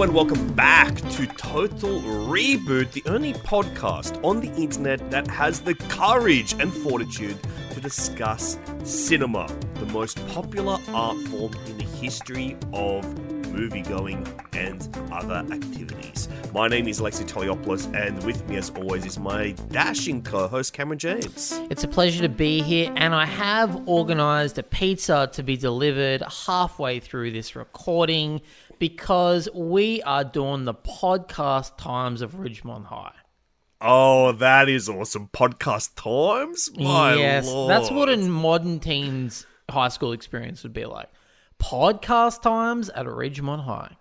And welcome back to Total Reboot, the only podcast on the internet that has the courage and fortitude to discuss cinema, the most popular art form in the history of movie-going and other activities. My name is Alexei Toliopoulos, and with me, as always, is my dashing co-host Cameron James. It's a pleasure to be here, and I have organised a pizza to be delivered halfway through this recording because we are doing the podcast times of Ridgemont High. Oh, that is awesome! Podcast times, my yes, lord. that's what a modern teens high school experience would be like. Podcast times at Ridgemont High.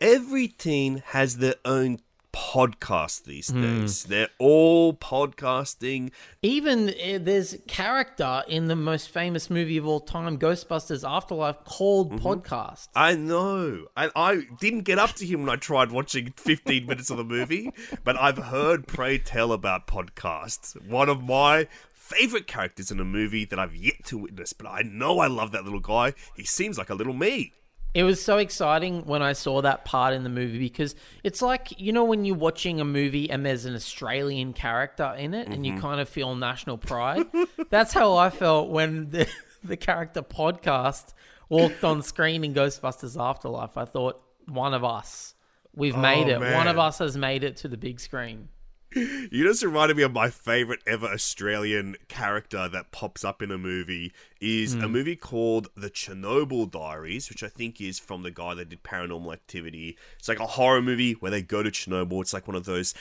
every teen has their own podcast these Hmm. days. They're all podcasting. Even uh, there's character in the most famous movie of all time, Ghostbusters Afterlife, called Mm-hmm. podcast. I know. And I didn't get up to him when I tried watching 15 minutes of the movie, but I've heard pray tell about podcasts. One of my favorite characters in a movie that I've yet to witness, but I know I love that little guy. He seems like a little me. It was so exciting when I saw that part in the movie because it's like, you know, when you're watching a movie and there's an Australian character in it and you mm-hmm. kind of feel national pride. That's how I felt when the, the character podcast walked on screen in Ghostbusters Afterlife. I thought, one of us. We've oh, made it. One of us has made it to the big screen. You just reminded me of my favorite ever Australian character that pops up in a movie is a movie called The Chernobyl Diaries, which I think is from the guy that did Paranormal Activity. It's like a horror movie where they go to Chernobyl. It's like one of those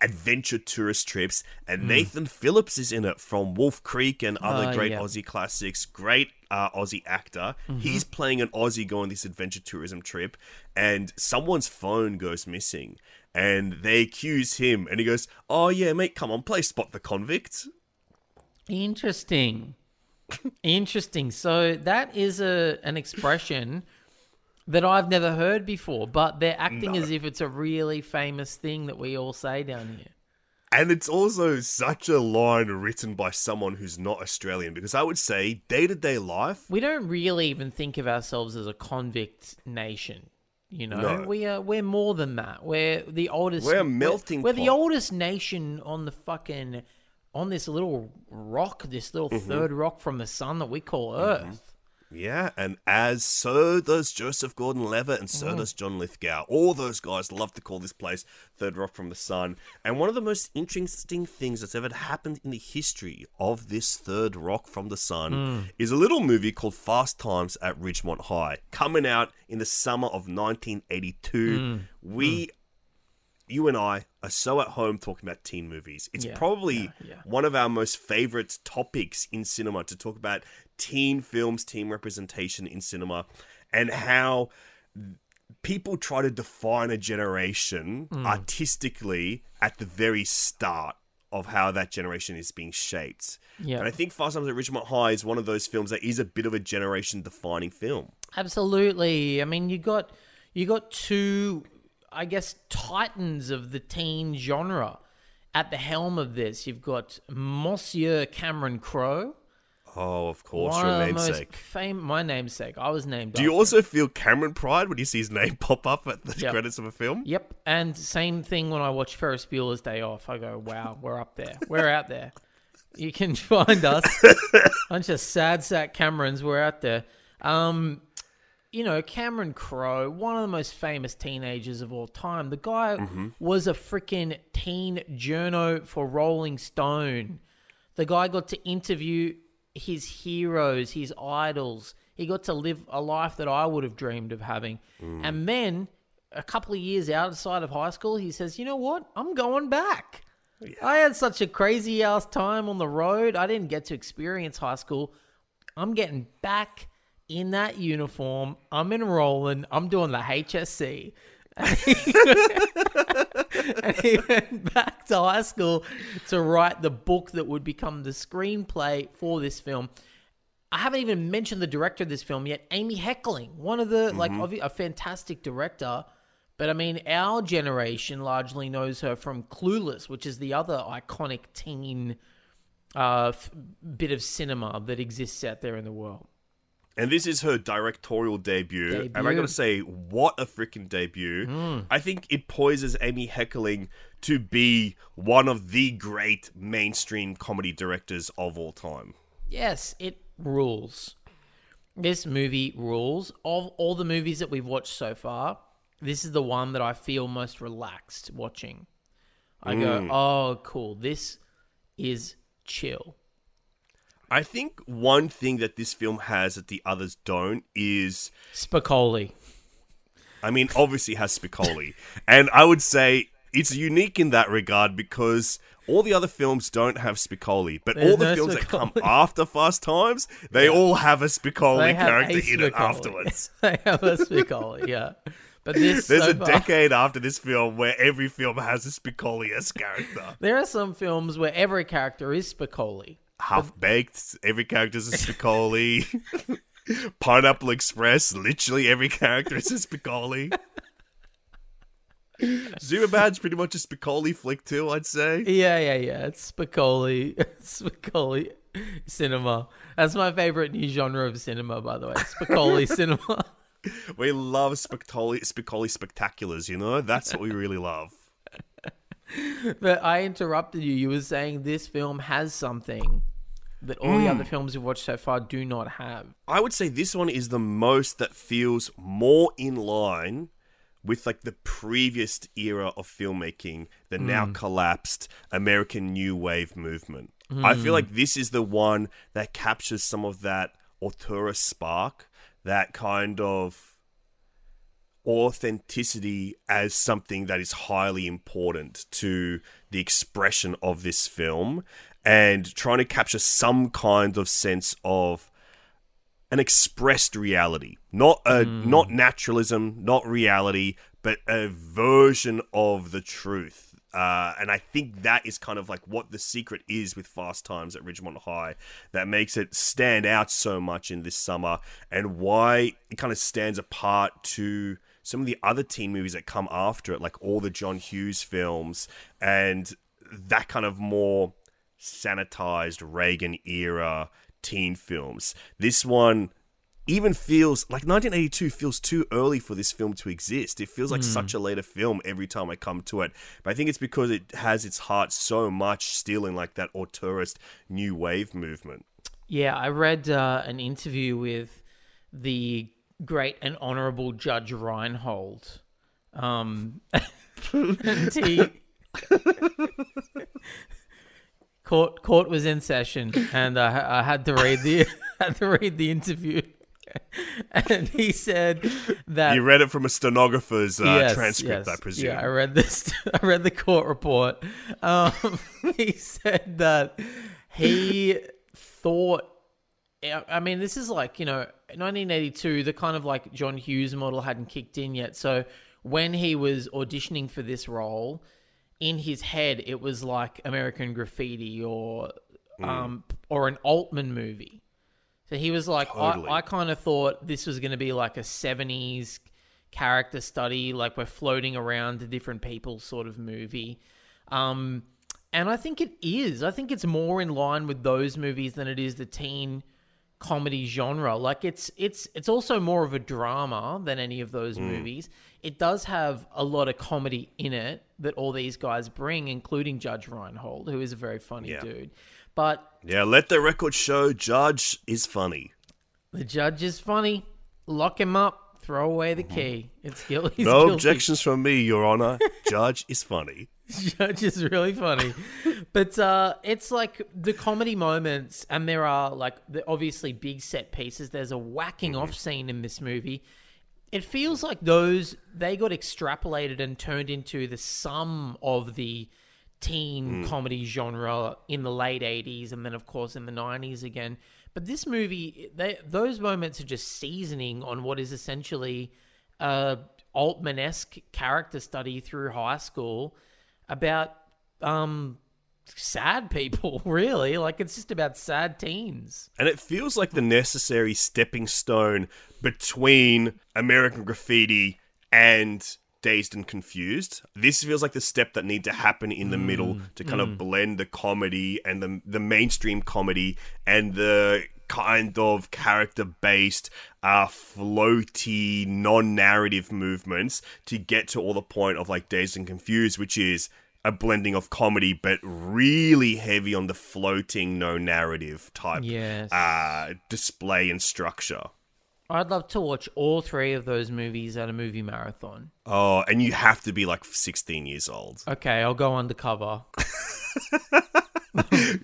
adventure tourist trips, and Nathan Phillips is in it from Wolf Creek and other Ah, great yeah. Aussie classics. Great uh, Aussie actor. Mm-hmm. He's playing an Aussie going this adventure tourism trip, and someone's phone goes missing. And they accuse him, and he goes, "Oh yeah, mate, come on, play spot the convict." Interesting. Interesting. So that is a an expression that I've never heard before, but they're acting as if it's a really famous thing that we all say down here. And it's also such a line written by someone who's not Australian, because I would say day to day life. We don't really even think of ourselves as a convict nation. You know, No. we are we're more than that. We're the oldest. We're melting We're, the oldest nation on the fucking on this little rock, this little Mm-hmm. third rock from the sun that we call Earth. Yeah, and as so does Joseph Gordon-Levitt, and so mm. does John Lithgow. All those guys love to call this place Third Rock from the Sun. And one of the most interesting things that's ever happened in the history of this Third Rock from the Sun mm. is a little movie called Fast Times at Ridgemont High, coming out in the summer of 1982. Mm. We you and I are so at home talking about teen movies. It's Yeah, probably yeah, yeah. one of our most favorite topics in cinema to talk about teen films, teen representation in cinema, and how people try to define a generation Hmm. artistically at the very start of how that generation is being shaped. Yeah. And I think Fast Times at Ridgemont High is one of those films that is a bit of a generation defining film. Absolutely. I mean, you got you got two, I guess, titans of the teen genre at the helm of this. You've got Monsieur Cameron Crowe, Oh, of course, one your of the most namesake. my namesake. I was named. Do you also feel Cameron pride when you see his name pop up at the Yep. credits of a film? Yep, and same thing when I watch Ferris Bueller's Day Off. I go, "Wow, we're up there. We're out there." You can find us, bunch of sad sack Camerons. We're out there. Um, you know, Cameron Crowe, one of the most famous teenagers of all time. The guy was a freaking teen journo for Rolling Stone. The guy got to interview his heroes, his idols. He got to live a life that I would have dreamed of having. Mm. And then, a couple of years outside of high school, he says, You know what? I'm going back. I had such a crazy ass time on the road. I didn't get to experience high school. I'm getting back in that uniform. I'm enrolling. I'm doing the HSC. and he went back to high school to write the book that would become the screenplay for this film. I haven't even mentioned the director of this film yet, Amy Heckerling, one of the like obvi- a fantastic director. But I mean, our generation largely knows her from Clueless, which is the other iconic teen uh, f- bit of cinema that exists out there in the world. And this is her directorial debut. And I Debut. gotta say, what a freaking debut! Hmm. I think it poises Amy Heckerling to be one of the great mainstream comedy directors of all time. Yes, it rules. This movie rules. Of all the movies that we've watched so far, this is the one that I feel most relaxed watching. I go, hmm. oh, cool. This is chill. I think one thing that this film has that the others don't is Spicoli. I mean, obviously it has Spicoli. and I would say it's unique in that regard because all the other films don't have Spicoli. But There's all the no films that come after Fast Times, they all have a Spicoli have character a in it afterwards. they have a Spicoli, yeah. But this There's so a far- decade after this film where every film has a Spicoli-esque character. There are some films where every character is Spicoli. Half Baked, every character's a Spicoli. Pineapple Express, literally every character is a Spicoli. Superbad's pretty much a Spicoli flick too, I'd say. Yeah, yeah, yeah. It's Spicoli. Spicoli cinema. That's my favorite new genre of cinema, by the way. Spicoli cinema. We love Spicoli, Spicoli spectaculars, you know? That's what we really love. But I interrupted you. You were saying this film has something that all the hmm. other films you've watched so far do not have. I would say this one is the most that feels more in line with like the previous era of filmmaking, the now hmm. collapsed American New Wave movement. I feel hmm. like this is the one that captures some of that auteur spark, that kind of authenticity as something that is highly important to the expression of this film and trying to capture some kind of sense of an expressed reality not a not naturalism not reality but a version of the truth. Uh, and I think that is kind of like what the secret is with Fast Times at Ridgemont High that makes it stand out so much in this summer and why it kind of stands apart to some of the other teen movies that come after it, like all the John Hughes films and that kind of more sanitized Reagan era teen films. This one even feels like 1982 feels too early for this film to exist. It feels like such a later film every time I come to it. But I think it's because it has its heart so much still in like that auteurist new wave movement. Yeah, I read uh, an interview with the great and honorable Judge Reinhold. Um, and he court court was in session, and I, I had to read the had to read the interview, and he said that You read it from a stenographer's uh, Yes, transcript, yes. I presume. Yeah, I read this. I read the court report. Um, he said that he thought. I I mean, this is like you know, 1982. The kind of like John Hughes model hadn't kicked in yet. So when he was auditioning for this role, in his head, it was like American Graffiti or um or an Altman movie. So he was like, Totally. I, I kind of thought this was going to be like a 70s character study, like we're floating around to different people sort of movie. Um, and I think it is. I think it's more in line with those movies than it is the teen comedy genre. Like it's it's it's also more of a drama than any of those hmm. movies. It does have a lot of comedy in it that all these guys bring, including Judge Reinhold, who is a very funny Yeah. dude. But Yeah, let the record show Judge is funny. the judge is funny. Lock him up. Throw away the mm-hmm. key. It's guilty. no guilty. objections from me, Your Honor. Judge is funny. Judge is really funny. but uh, it's like the comedy moments, and there are like the obviously big set pieces. There's a whacking off scene in this movie. It feels like those they got extrapolated and turned into the sum of the teen comedy genre in the late 80s and then of course in the 90s again. But this movie, they, those moments are just seasoning on what is essentially a Altman-esque character study through high school about um sad people really. Like it's just about sad teens. And it feels like the necessary stepping stone between American Graffiti and Dazed and Confused. This feels like the step that need to happen in the middle to kind of blend the comedy and the the mainstream comedy and the kind of character based, uh, floaty, non narrative movements to get to all the point of like Dazed and Confused, which is a blending of comedy but really heavy on the floating, no narrative type Yes. uh, display and structure. I'd love to watch all three of those movies at a movie marathon. Oh, and you have to be like 16 years old. Okay, I'll go undercover.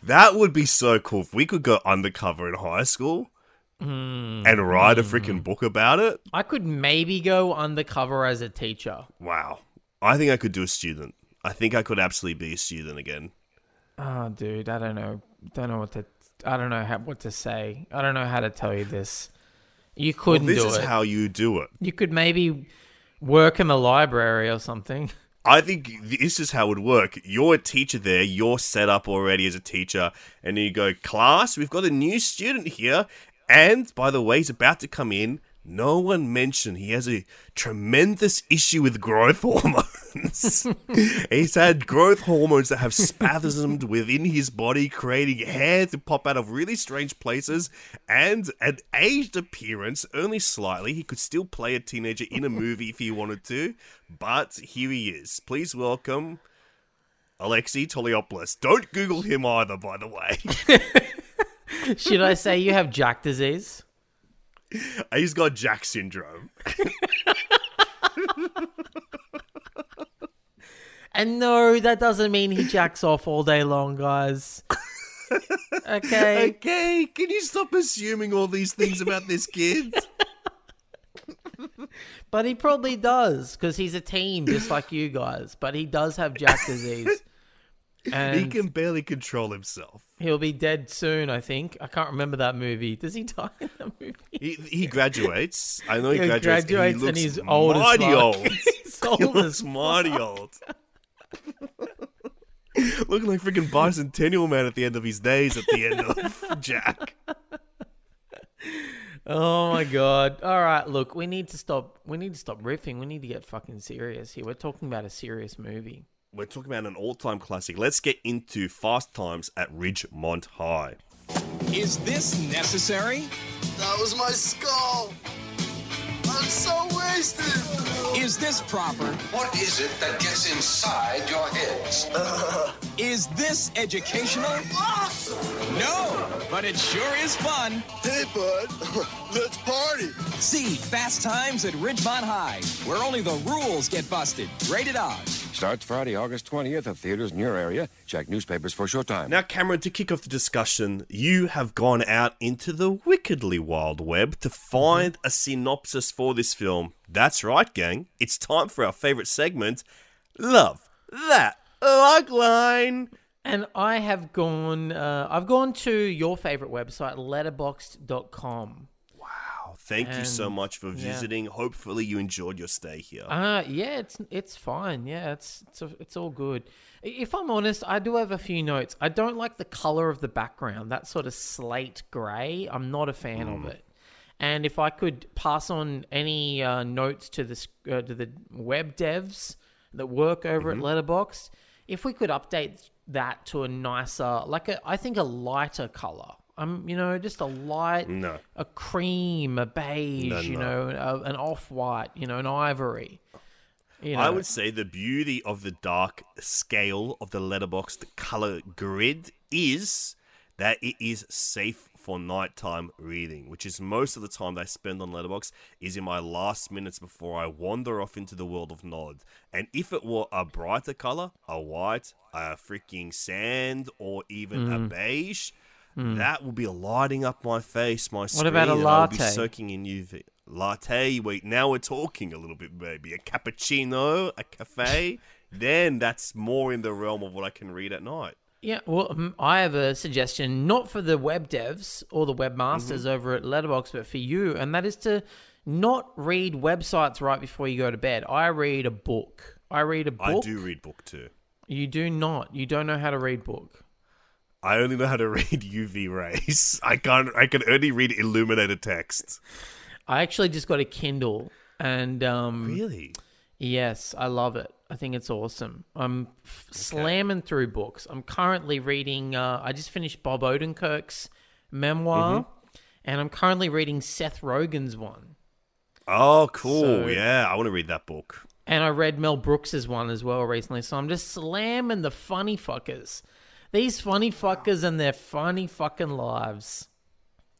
That would be so cool if we could go undercover in high school Hmm. and write a freaking book about it. I could maybe go undercover as a teacher. Wow. I think I could do a student. I think I could absolutely be a student again. Oh, dude, I don't know. Don't know what to. I don't know how, what to say. I don't know how to tell you this. You Well, couldn't this do is it. how you do it. you could maybe work in the library or something. I think this is how it would work. You're a teacher there, you're set up already as a teacher, and then you go, class, we've got a new student here, and by the way, he's about to come in. No one mentioned he has a tremendous issue with growth hormones. he's had growth hormones that have spasmed within his body, creating hair to pop out of really strange places, and an aged appearance, only slightly. He could still play a teenager in a movie if he wanted to, but here he is. Please welcome Alexei Toliopoulos. Don't Google him either, by the way. Should I say you have Jack disease? He's got Jack syndrome. And no, that doesn't mean he jacks off all day long, guys. Okay. Okay, can you stop assuming all these things about this kid? But he probably does because he's a teen just like you guys. But he does have Jack disease. And he can barely control himself. he'll be dead soon, I think. I can't remember that movie. Does he die in that movie? He, he graduates. I know he He graduates. graduates he and looks he's old mighty fuck. old. He's he old looks as mighty old. Looking like freaking bicentennial man at the end of his days. At the end of Jack. Oh my god. All right, look, we need to stop we need to stop riffing. We need to get fucking serious here. We're talking about a serious movie. We're talking about an all-time classic. Let's get into Fast Times at Ridgemont High. Is this necessary? That was my skull. I'm so wasted. Is this proper? What is it that gets inside your heads? Is this educational? Awesome. No, but it sure is fun. Hey, bud. Let's party. See Fast Times at Ridgemont High, where only the rules get busted. Rated R. Starts Friday, August 20th at theaters in your area. Check newspapers for showtime. Now, Cameron, to kick off the discussion, you have gone out into the wickedly wild web to find a synopsis for this film. That's right, gang. It's time for our favorite segment, Love That Logline. And I have gone uh, I've gone to your favorite website, letterboxd.com. Wow, thank you so much for yeah. visiting. Hopefully, you enjoyed your stay here. Uh yeah, it's it's fine. Yeah, it's it's it's all good. If I'm honest, I do have a few notes. I don't like the color of the background. That sort of slate gray. I'm not a fan of it. And if I could pass on any uh, notes to the uh, to the web devs that work over at Letterboxd, if we could update that to a nicer, like a, I think a lighter color. Um, you know, just a light, No. a cream, a beige, No, you no. know, a, an off white, you know, an ivory. You know, I would say the beauty of the dark scale of the letterbox, the color grid, is that it is safe for nighttime reading, which is most of the time I spend on Letterboxd is in my last minutes before I wander off into the world of Nod. And if it were a brighter color, a white, a freaking sand, or even Mm. a beige, that would be lighting up my face, my screen. about a and I would be latte? soaking in UV. Latte, wait, now we're talking a little bit, maybe. A cappuccino, a cafe. then that's more in the realm of what I can read at night. Yeah, well, I have a suggestion, not for the web devs or the webmasters Mm-hmm. over at Letterboxd, but for you, and that is to not read websites right before you go to bed. I read a book. I read a book. I do read book too. You do not. You don't know how to read book. I only know how to read UV rays. I can't. I can only read illuminated text. I actually just got a Kindle, and um, Really? Yes, I love it. I think it's awesome. I'm f- slamming through books. I'm currently reading. Uh, I just finished Bob Odenkirk's memoir, and I'm currently reading Seth Rogen's one. Oh, cool. So- yeah, I want to read that book. And I read Mel Brooks's one as well recently, so I'm just slamming the funny fuckers. These funny fuckers and their funny fucking lives.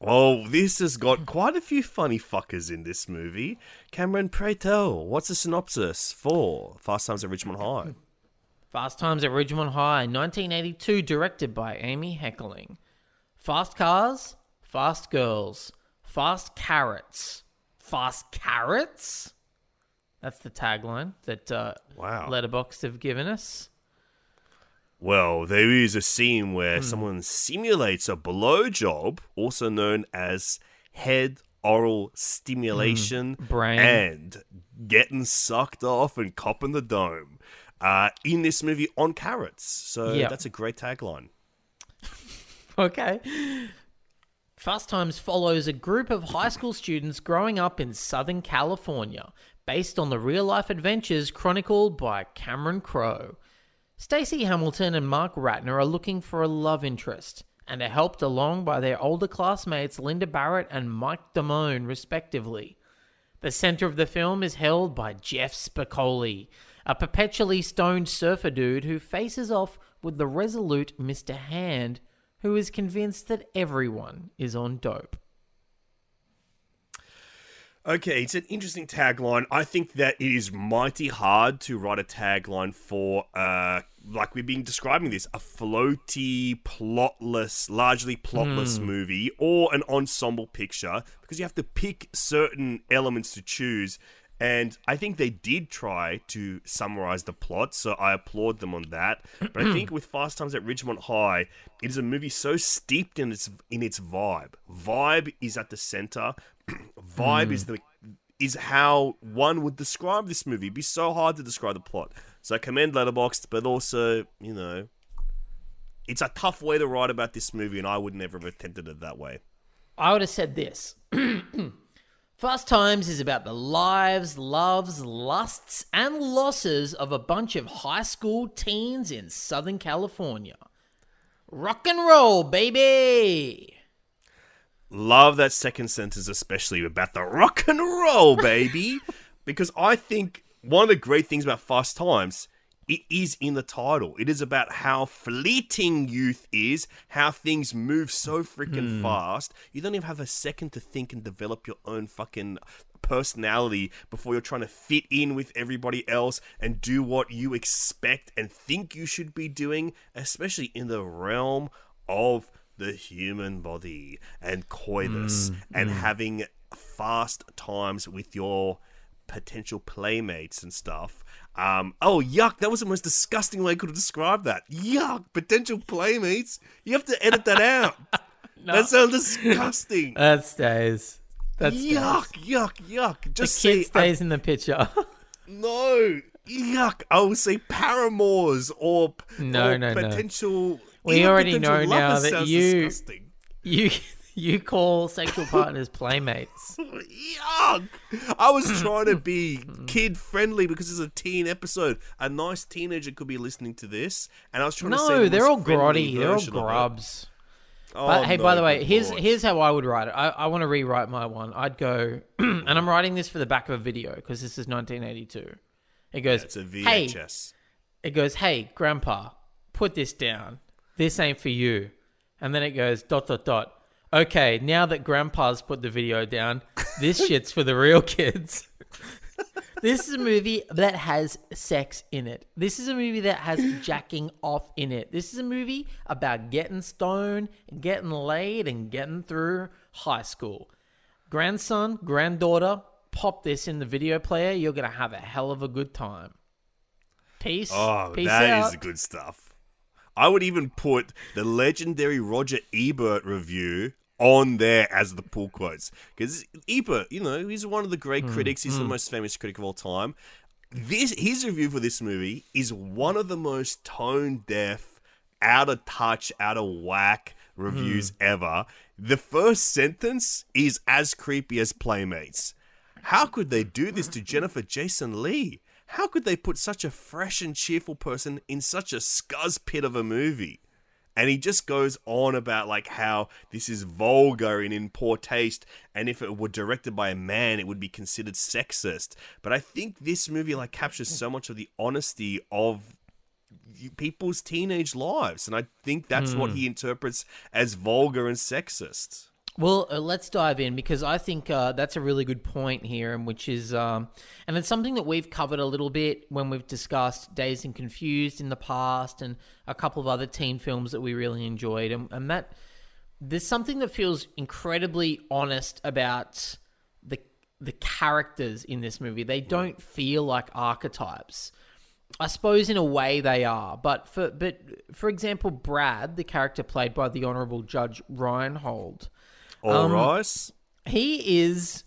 Oh, this has got quite a few funny fuckers in this movie. Cameron, pray tell, what's the synopsis for Fast Times at Richmond High? Fast Times at Ridgemont High, 1982, directed by Amy Heckerling. Fast cars, fast girls, fast carrots. Fast carrots? That's the tagline that uh, Wow. Letterboxd have given us. Well, there is a scene where Hmm. someone simulates a blowjob, also known as head oral stimulation, Hmm. And getting sucked off and copping the dome. Uh, in this movie on carrots. So Yeah. that's a great tagline. Okay. Fast Times follows a group of high school students growing up in Southern California, based on the real life adventures chronicled by Cameron Crowe. Stacey Hamilton and Mark Ratner are looking for a love interest and are helped along by their older classmates Linda Barrett and Mike Damone, respectively. The center of the film is held by Jeff Spicoli, a perpetually stoned surfer dude who faces off with the resolute Mr. Hand, who is convinced that everyone is on dope. Okay, it's an interesting tagline. I think that it is mighty hard to write a tagline for, uh, like we've been describing this, a floaty, plotless, largely plotless movie or an ensemble picture because you have to pick certain elements to choose. And I think they did try to summarize the plot, so I applaud them on that. But I think with Fast Times at Ridgemont High, it is a movie so steeped in its in its vibe. Vibe is at the center. vibe is hmm. the is how one would describe this movie. It'd be so hard to describe the plot. So I commend Letterboxd, but also, you know, it's a tough way to write about this movie, and I would never have attempted it that way. I would have said this. Fast Times is about the lives, loves, lusts, and losses of a bunch of high school teens in Southern California. Rock and roll, baby! Love that second sentence, especially about the rock and roll, baby. because I think one of the great things about Fast Times, it is in the title. It is about how fleeting youth is, how things move so freaking hmm. fast. You don't even have a second to think and develop your own fucking personality before you're trying to fit in with everybody else and do what you expect and think you should be doing, especially in the realm of the human body and coitus and having fast times with your potential playmates and stuff. Um, oh, yuck. That was the most disgusting way I could have described that. Yuck. Potential playmates. You have to edit that out. That sounds disgusting. That stays. That's yuck, yuck, yuck. The Just kid say, stays in the picture. no. Yuck. I would say paramours or, No, or no, no. We already know now that you- disgusting. you you call sexual partners playmates. Yuck! I was trying to be kid friendly because it's a teen episode. A nice teenager could be listening to this, and I was trying to say No, they're all grotty. They're all grubs. Oh, But hey, by the way, here's lord. here's how I would write it. I, I want to rewrite my one. I'd go, and I'm writing this for the back of a video because this is 1982. It goes, it's a hey, VHS. it goes, hey, grandpa, put this down. This ain't for you. And then it goes, dot, dot, dot. Okay, now that grandpa's put the video down, this shit's for the real kids. this is a movie that has sex in it. This is a movie that has jacking off in it. This is a movie about getting stoned, and getting laid, and getting through high school. Grandson, granddaughter, pop this in the video player. You're going to have a hell of a good time. Peace. Oh, Peace that out. is good stuff. I would even put the legendary Roger Ebert review on there as the pull quotes because Ebert, you know, he's one of the great Hmm, critics. He's the most famous critic of all time. This his review for this movie is one of the most tone deaf, out of touch, out of whack reviews Hmm. ever. The first sentence is as creepy as Playmates. How could they do this to Jennifer Jason Lee? How could they put such a fresh and cheerful person in such a scuzz pit of a movie? And he just goes on about like how this is vulgar and in poor taste, and if it were directed by a man, it would be considered sexist. But I think this movie like captures so much of the honesty of people's teenage lives, and I think that's what hmm. he interprets as vulgar and sexist. Well, uh, let's dive in because I think uh, that's a really good point here, and which is, um, and it's something that we've covered a little bit when we've discussed Dazed and Confused in the past, and a couple of other teen films that we really enjoyed, and, and that there's something that feels incredibly honest about the the characters in this movie. They don't feel like archetypes. I suppose in a way they are, but for but for example, Brad, the character played by the Honourable Judge Reinhold All Um, right. he is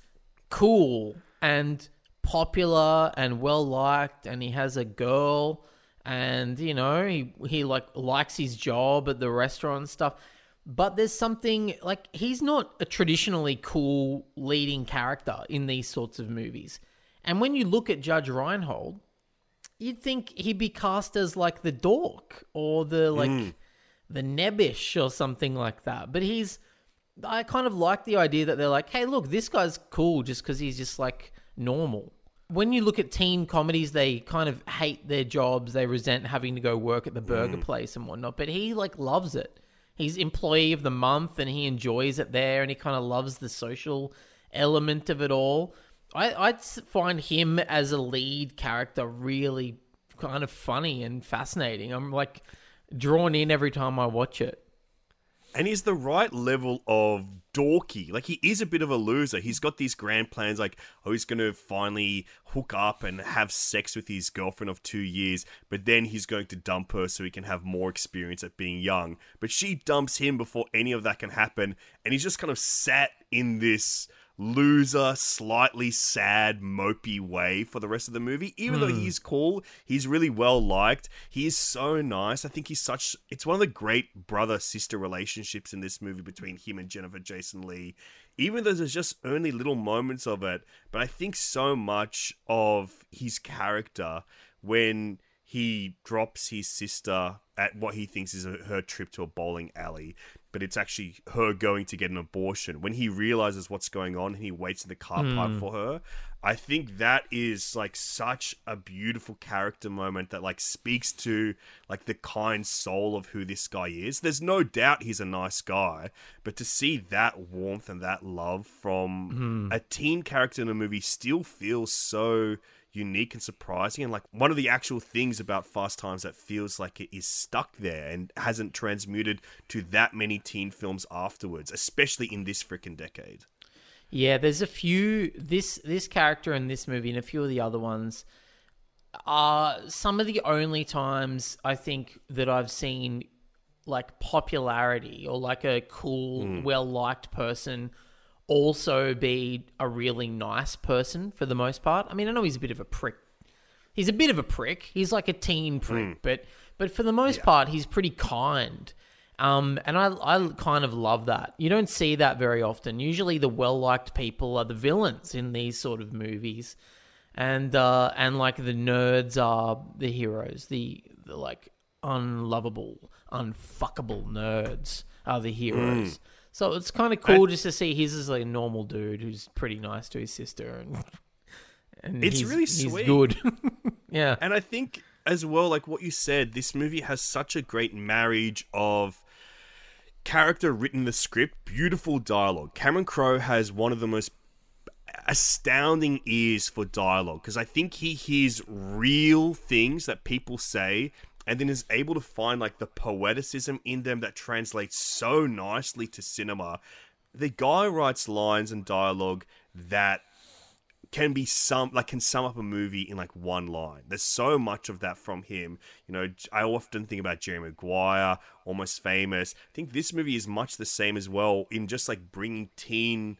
cool and popular and well liked and he has a girl and you know he he like likes his job at the restaurant and stuff. But there's something like he's not a traditionally cool leading character in these sorts of movies. And when you look at Judge Reinhold you'd think he'd be cast as like the dork or the like the nebbish or something like that. But he's I kind of like the idea that they're like, hey, look, this guy's cool just because he's just like normal. When you look at teen comedies, they kind of hate their jobs. They resent having to go work at the mm. burger place and whatnot. But he like loves it. He's employee of the month and he enjoys it there and he kind of loves the social element of it all. I I find him as a lead character really kind of funny and fascinating. I'm like drawn in every time I watch it. And he's the right level of dorky. Like he is a bit of a loser. He's got these grand plans, like oh, he's going to finally hook up and have sex with his girlfriend of two years, but then he's going to dump her so he can have more experience at being young. But she dumps him before any of that can happen, and he's just kind of sat in this loser, slightly sad, mopey way for the rest of the movie. Even though hmm. he's cool, he's really well liked. He is so nice. I think he's such. It's one of the great brother sister relationships in this movie between him and Jennifer Jason Lee. Even though there's just only little moments of it, but I think so much of his character when he drops his sister at what he thinks is a, her trip to a bowling alley, but it's actually her going to get an abortion. When he realizes what's going on and he waits in the car park hmm. for her, I think that is like such a beautiful character moment that like speaks to like the kind soul of who this guy is. There's no doubt he's a nice guy, but to see that warmth and that love from hmm. a teen character in a movie still feels so unique and surprising and like one of the actual things about fast times that feels like it is stuck there and hasn't transmuted to that many teen films afterwards especially in this freaking decade. Yeah, there's a few this this character in this movie and a few of the other ones are some of the only times I think that I've seen like popularity or like a cool, hmm. well liked person also be a really nice person for the most part. I mean, I know he's a bit of a prick. He's a bit of a prick. He's like a teen prick, but but for the most part, he's pretty kind. Um, and I I kind of love that. You don't see that very often. Usually, the well liked people are the villains in these sort of movies, and uh, and like the nerds are the heroes. The, the like unlovable, unfuckable nerds are the heroes. So it's kind of cool just to see he's just like a normal dude who's pretty nice to his sister, and, and It's he's- really he's sweet. good. yeah, And I think as well, like what you said, this movie has such a great marriage of character written the script, beautiful dialogue. Cameron Crowe has one of the most astounding ears for dialogue because I think he hears real things that people say and then is able to find like the poeticism in them that translates so nicely to cinema. The guy writes lines and dialogue that can be some like can sum up a movie in like one line. There's so much of that from him. You know, I often think about Jerry Maguire, Almost Famous. I think this movie is much the same as well in just like bringing teen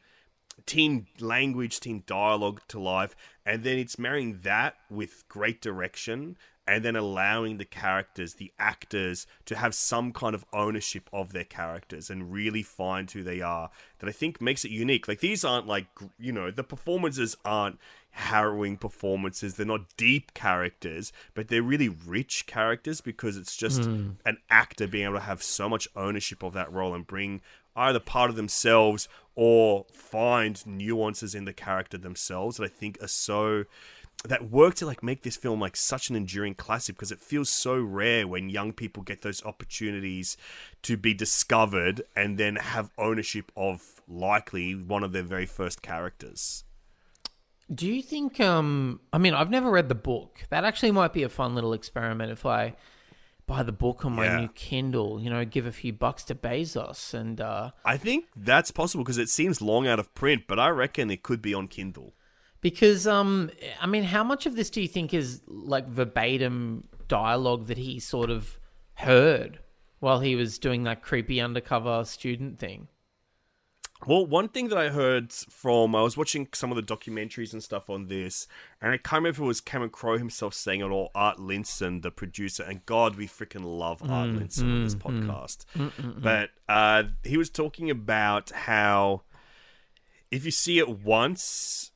teen language, teen dialogue to life, and then it's marrying that with great direction and then allowing the characters, the actors, to have some kind of ownership of their characters and really find who they are. That I think makes it unique. Like these aren't like you know the performances aren't harrowing performances. They're not deep characters, but they're really rich characters because it's just hmm. an actor being able to have so much ownership of that role and bring either part of themselves or find nuances in the character themselves that I think are so that work to like make this film like such an enduring classic because it feels so rare when young people get those opportunities to be discovered and then have ownership of likely one of their very first characters. Do you think? Um, I mean, I've never read the book. That actually might be a fun little experiment if I buy the book on my Yeah. new Kindle. You know, give a few bucks to Bezos, and uh, I think that's possible because it seems long out of print, but I reckon it could be on Kindle. Because um, I mean, how much of this do you think is like verbatim dialogue that he sort of heard while he was doing that creepy undercover student thing? Well, one thing that I heard from I was watching some of the documentaries and stuff on this, and I can't remember if it was Cameron Crowe himself saying it or Art Linson, the producer. And God, we freaking love Art Linson on this podcast. But uh, he was talking about how if you see it once,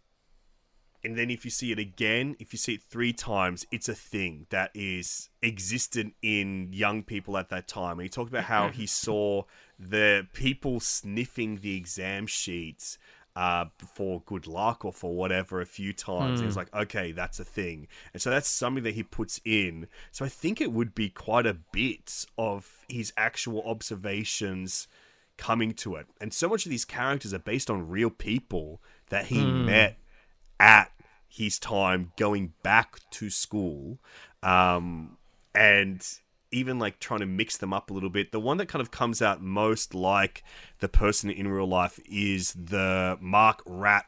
and then if you see it again, if you see it three times, it's a thing that is existent in young people at that time. And he talked about how he saw the people sniffing the exam sheets uh, for good luck or for whatever a few times. He was like, okay, that's a thing. And so that's something that he puts in. So I think it would be quite a bit of his actual observations coming to it. And so much of these characters are based on real people that he met at his time going back to school um, and even like trying to mix them up a little bit. The one that kind of comes out most like the person in real life is the Mark Rat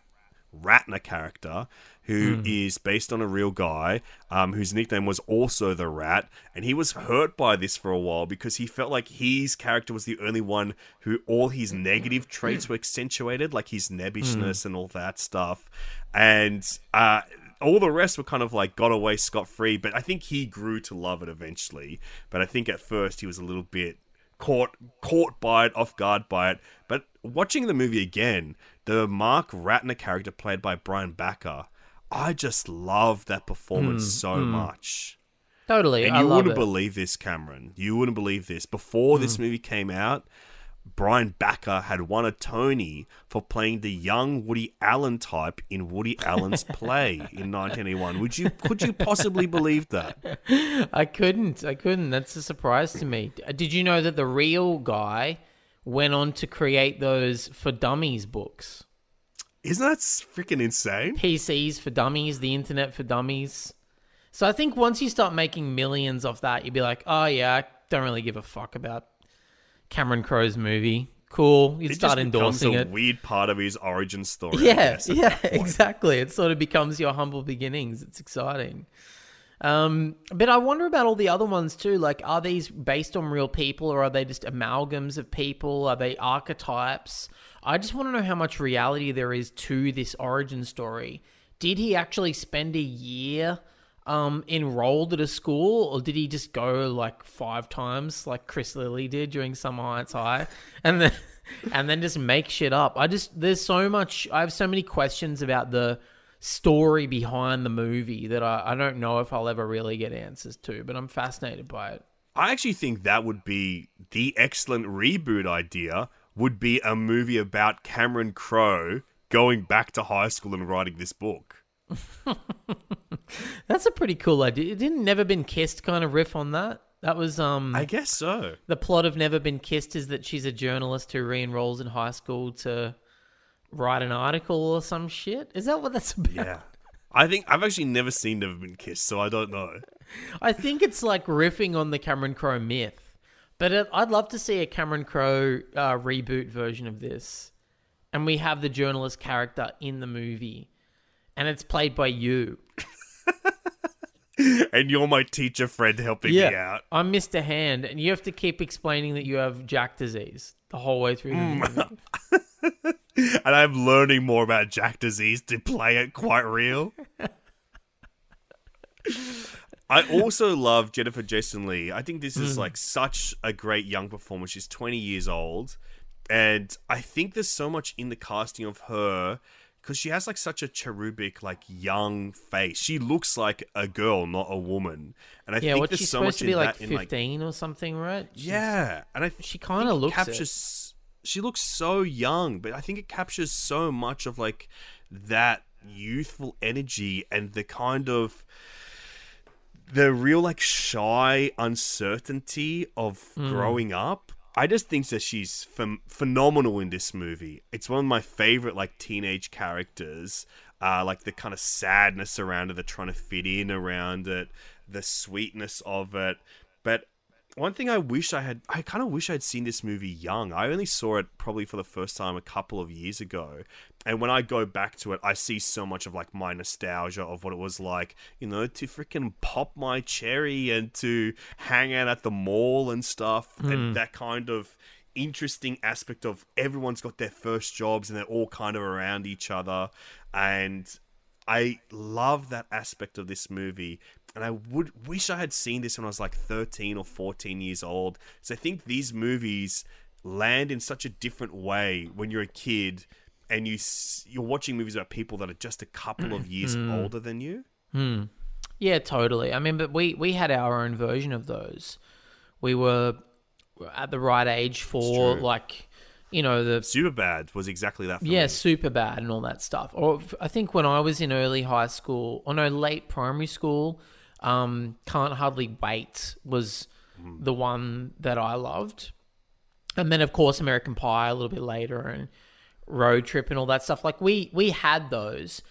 Ratner character, who is based on a real guy, um, whose nickname was also the Rat, and he was hurt by this for a while because he felt like his character was the only one who all his negative traits were accentuated, like his nebbishness and all that stuff, and uh, all the rest were kind of like got away scot free. But I think he grew to love it eventually. But I think at first he was a little bit caught caught by it, off guard by it. But watching the movie again, the Mark Ratner character played by Brian Backer, I just love that performance mm, so mm. much. Totally, And you wouldn't it. believe this, Cameron. You wouldn't believe this. Before this mm. movie came out, Brian Backer had won a Tony for playing the young Woody Allen type in Woody Allen's play in 1981. Would you could you possibly believe that? I couldn't. I couldn't. That's a surprise to me. Did you know that the real guy went on to create those for dummies books? Isn't that freaking insane? PCs for dummies, the internet for dummies. So I think once you start making millions off that, you'd be like, oh yeah, I don't really give a fuck about Cameron Crowe's movie. Cool. You'd It start endorsing a it. weird part of his origin story. Yeah, guess, yeah, exactly. It sort of becomes your humble beginnings. It's exciting. Um, but I wonder about all the other ones too. Like, are these based on real people or are they just amalgams of people? Are they archetypes? I just want to know how much reality there is to this origin story. Did he actually spend a year um, enrolled at a school, or did he just go like five times, like Chris Lilley did during Summer Heights High, and then and then just make shit up? I just there's so much. I have so many questions about the story behind the movie that I, I don't know if I'll ever really get answers to, but I'm fascinated by it. I actually think that would be the excellent reboot idea. Would be a movie about Cameron Crowe going back to high school and writing this book. That's a pretty cool idea. It didn't Never Been Kissed kind of riff on that. That was um I guess so. the plot of Never Been Kissed is that she's a journalist who re-enrolls in high school to write an article or some shit. Is that what that's about? Yeah. I think I've actually never seen Never Been Kissed, so I don't know. I think it's like riffing on the Cameron Crowe myth. But it, I'd love to see a Cameron Crowe uh, reboot version of this. And we have the journalist character in the movie. And it's played by you. And you're my teacher friend helping me out. I'm Mr. Hand. And you have to keep explaining that you have Jack disease the whole way through the Mm. movie. And I'm learning more about Jack disease to play it quite real. I also love Jennifer Jason Lee. I think this is hmm. like such a great young performer. She's 20 years old. And I think there's so much in the casting of her because she has like such a cherubic, like young face. She looks like a girl, not a woman. And I Yeah, think what there's she's so supposed much to be in like that in like fifteen or something, right? She's- yeah, and I she kinda it looks it. She looks so young, but I think it captures so much of like that youthful energy and the kind of the real like shy uncertainty of Hmm. growing up. I just think that she's ph- phenomenal in this movie. It's one of my favorite like teenage characters. Uh, like the kind of sadness around it, the trying to fit in around it, the sweetness of it. But one thing I wish I had, I kind of wish I'd seen this movie young. I only saw it probably for the first time a couple of years ago. And when I go back to it, I see so much of like my nostalgia of what it was like, you know, to freaking pop my cherry and to hang out at the mall and stuff. Hmm. And that kind of interesting aspect of everyone's got their first jobs and they're all kind of around each other. And I love that aspect of this movie, and I would wish I had seen this when I was like 13 or 14 years old. So I think these movies land in such a different way when you're a kid and you you're watching movies about people that are just a couple of years hmm. older than you. Hmm. Yeah, totally. I mean, but we we had our own version of those. We were at the right age for like, you know, the super bad was exactly that. For yeah, me. super bad and all that stuff. Or I think when I was in early high school, or no, late primary school, um, can't hardly wait was the one that I loved, and then of course American Pie a little bit later and Road Trip and all that stuff. Like we we had those.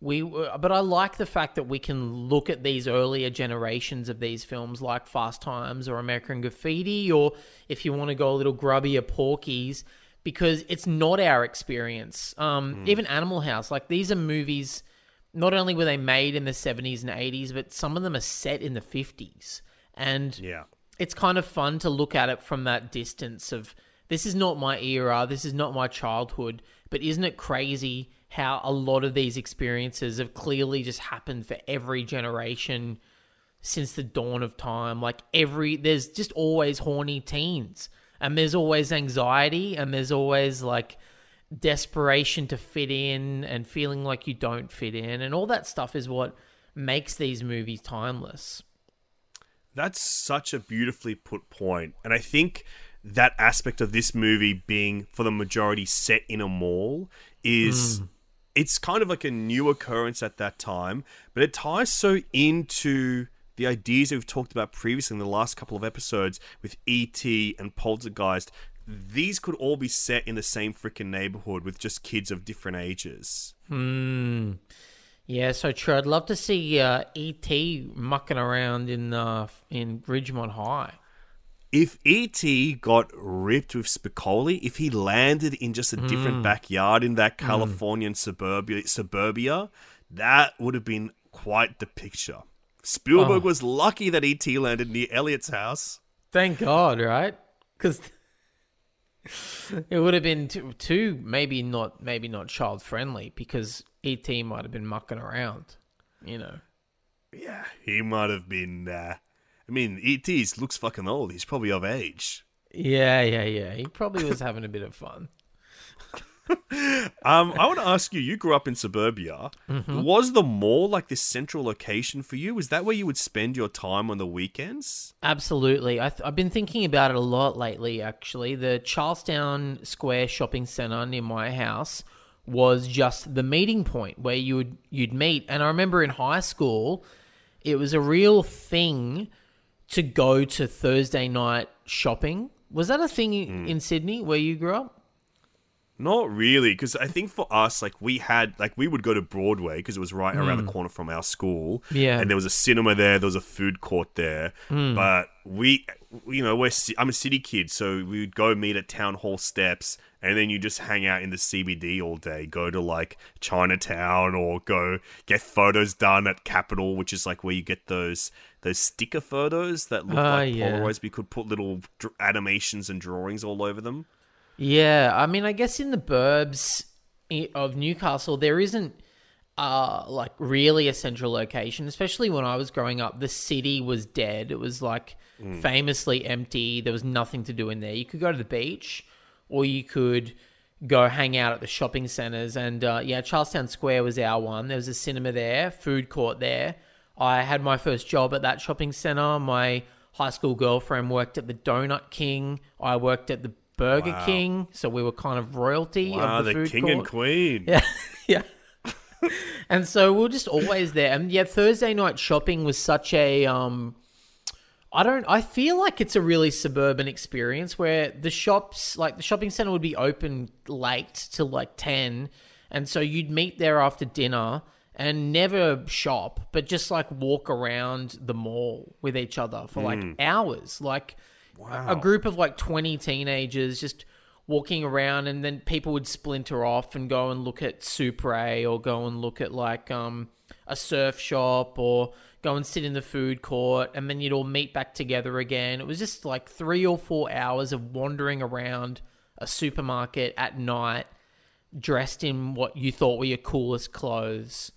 We were, but I like the fact that we can look at these earlier generations of these films like Fast Times or American Graffiti, or if you want to go a little grubbier, Porky's, because it's not our experience. Um, Even Animal House, like these are movies. Not only were they made in the seventies and eighties, but some of them are set in the fifties, and Yeah. it's kind of fun to look at it from that distance of this is not my era, this is not my childhood, but isn't it crazy how a lot of these experiences have clearly just happened for every generation since the dawn of time? Like every there's just always horny teens and there's always anxiety and there's always like desperation to fit in and feeling like you don't fit in and all that stuff is what makes these movies timeless. That's such a beautifully put point. And I think that aspect of this movie being for the majority set in a mall is hmm. it's kind of like a new occurrence at that time, but it ties so into the ideas that we've talked about previously in the last couple of episodes with E.T. and Poltergeist. These could all be set in the same freaking neighborhood with just kids of different ages. Yeah, so true. I'd love to see uh, E.T. mucking around in uh, in Ridgemont High. if E.T. got ripped with Spicoli, if he landed in just a different backyard in that Californian suburbia, suburbia, that would have been quite the picture. Spielberg Oh. was lucky that E.T. landed near Elliot's house. Thank God, right? Because it would have been too, too maybe not maybe not child friendly because E.T. might have been mucking around, you know. Yeah, he might have been. Uh, I mean, E.T. looks fucking old. He's probably of age. Yeah, yeah, yeah. He probably was having a bit of fun. Um, I want to ask you. You grew up in suburbia. Was the mall like this central location for you? Was that where you would spend your time on the weekends? Absolutely. I th- I've been thinking about it a lot lately, actually. The Charlestown Square shopping centre near my house was just the meeting point where you would you'd meet. And I remember in high school, it was a real thing to go to Thursday night shopping. Was that a thing in- in Sydney where you grew up? Not really, because I think for us, like we had, like we would go to Broadway because it was right around the corner from our school. Yeah. and there was a cinema there. There was a food court there. But we, you know, we're I'm a city kid, so we would go meet at town hall steps, and then you just hang out in the CBD all day. Go to like Chinatown or go get photos done at Capitol, which is like where you get those those sticker photos that look Ah, like yeah. Polaroids. We could put little dr- animations and drawings all over them. Yeah, I mean, I guess in the burbs of Newcastle, there isn't uh like really a central location, especially when I was growing up. The city was dead. It was like famously empty. There was nothing to do in there. You could go to the beach or you could go hang out at the shopping centers and uh, yeah, Charlestown Square was our one. There was a cinema there, food court there. I had my first job at that shopping center. My high school girlfriend worked at the Donut King. I worked at the Burger Wow. King, so we were kind of royalty Wow, of the, the, food king court. and queen. Yeah, yeah. and so we we're just always there. And yeah, Thursday night shopping was such a um I don't I feel like it's a really suburban experience where the shops like the shopping center would be open late till like 10 and so you'd meet there after dinner and never shop but just like walk around the mall with each other for like hours like a- a group of like 20 teenagers just walking around and then people would splinter off and go and look at Supre or go and look at like um a surf shop or go and sit in the food court and then you'd all meet back together again. It was just like 3 or 4 hours of wandering around a supermarket at night dressed in what you thought were your coolest clothes.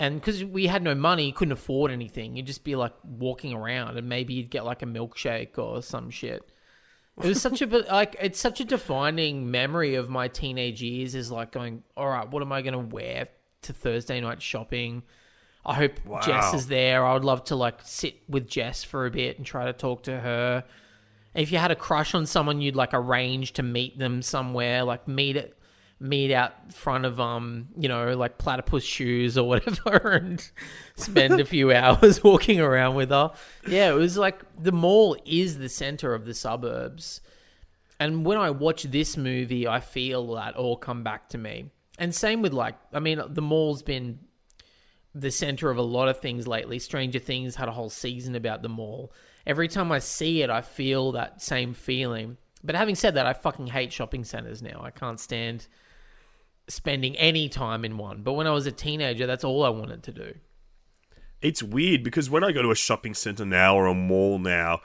And because we had no money, you couldn't afford anything. You'd just be like walking around, and maybe you'd get like a milkshake or some shit. It was such a like it's such a defining memory of my teenage years. Is like going, all right, what am I going to wear to Thursday night shopping? I hope Jess is there. I would love to like sit with Jess for a bit and try to talk to her. If you had a crush on someone, you'd like arrange to meet them somewhere, like meet it, meet out front of um, you know, like platypus shoes or whatever, and spend a few hours walking around with her. Yeah, it was like the mall is the center of the suburbs, and when I watch this movie, I feel that all come back to me. And same with like, I mean, the mall's been the center of a lot of things lately. Stranger Things had a whole season about the mall. Every time I see it, I feel that same feeling. But having said that, I fucking hate shopping centers now. I can't stand spending any time in one. But when I was a teenager, that's all I wanted to do. It's weird because when I go to a shopping center now or a mall now,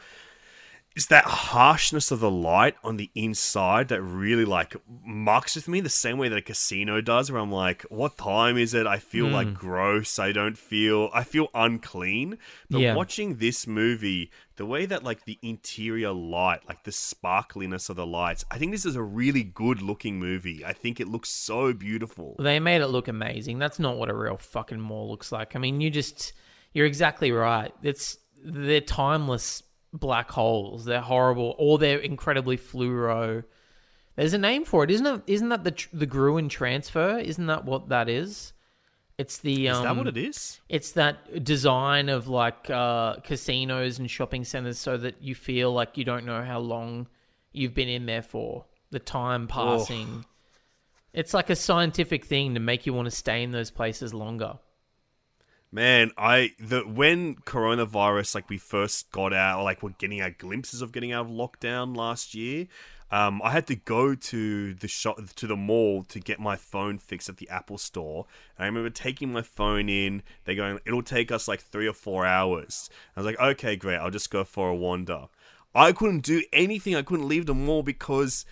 it's that harshness of the light on the inside that really like mucks with me the same way that a casino does where I'm like, what time is it? I feel like hmm. gross. I don't feel I feel unclean. But Yeah. watching this movie, the way that like the interior light, like the sparkliness of the lights, I think this is a really good looking movie. I think it looks so beautiful. They made it look amazing. That's not what a real fucking mall looks like. I mean, you just you're exactly right. It's they're timeless black holes. They're horrible, or they're incredibly fluoro. There's a name for it, isn't it? Isn't that the tr- the Gruen transfer? Isn't that what that is? It's the Is um, that what it is? It's that design of like uh, casinos and shopping centers, so that you feel like you don't know how long you've been in there for. The time passing. It's like a scientific thing to make you want to stay in those places longer. Man, I the when coronavirus like we first got out, or like we're getting our glimpses of getting out of lockdown last year. Um, I had to go to the shop to the mall to get my phone fixed at the Apple store. And I remember taking my phone in. They're going, it'll take us like three or four hours. I was like, okay, great. I'll just go for a wander. I couldn't do anything. I couldn't leave the mall because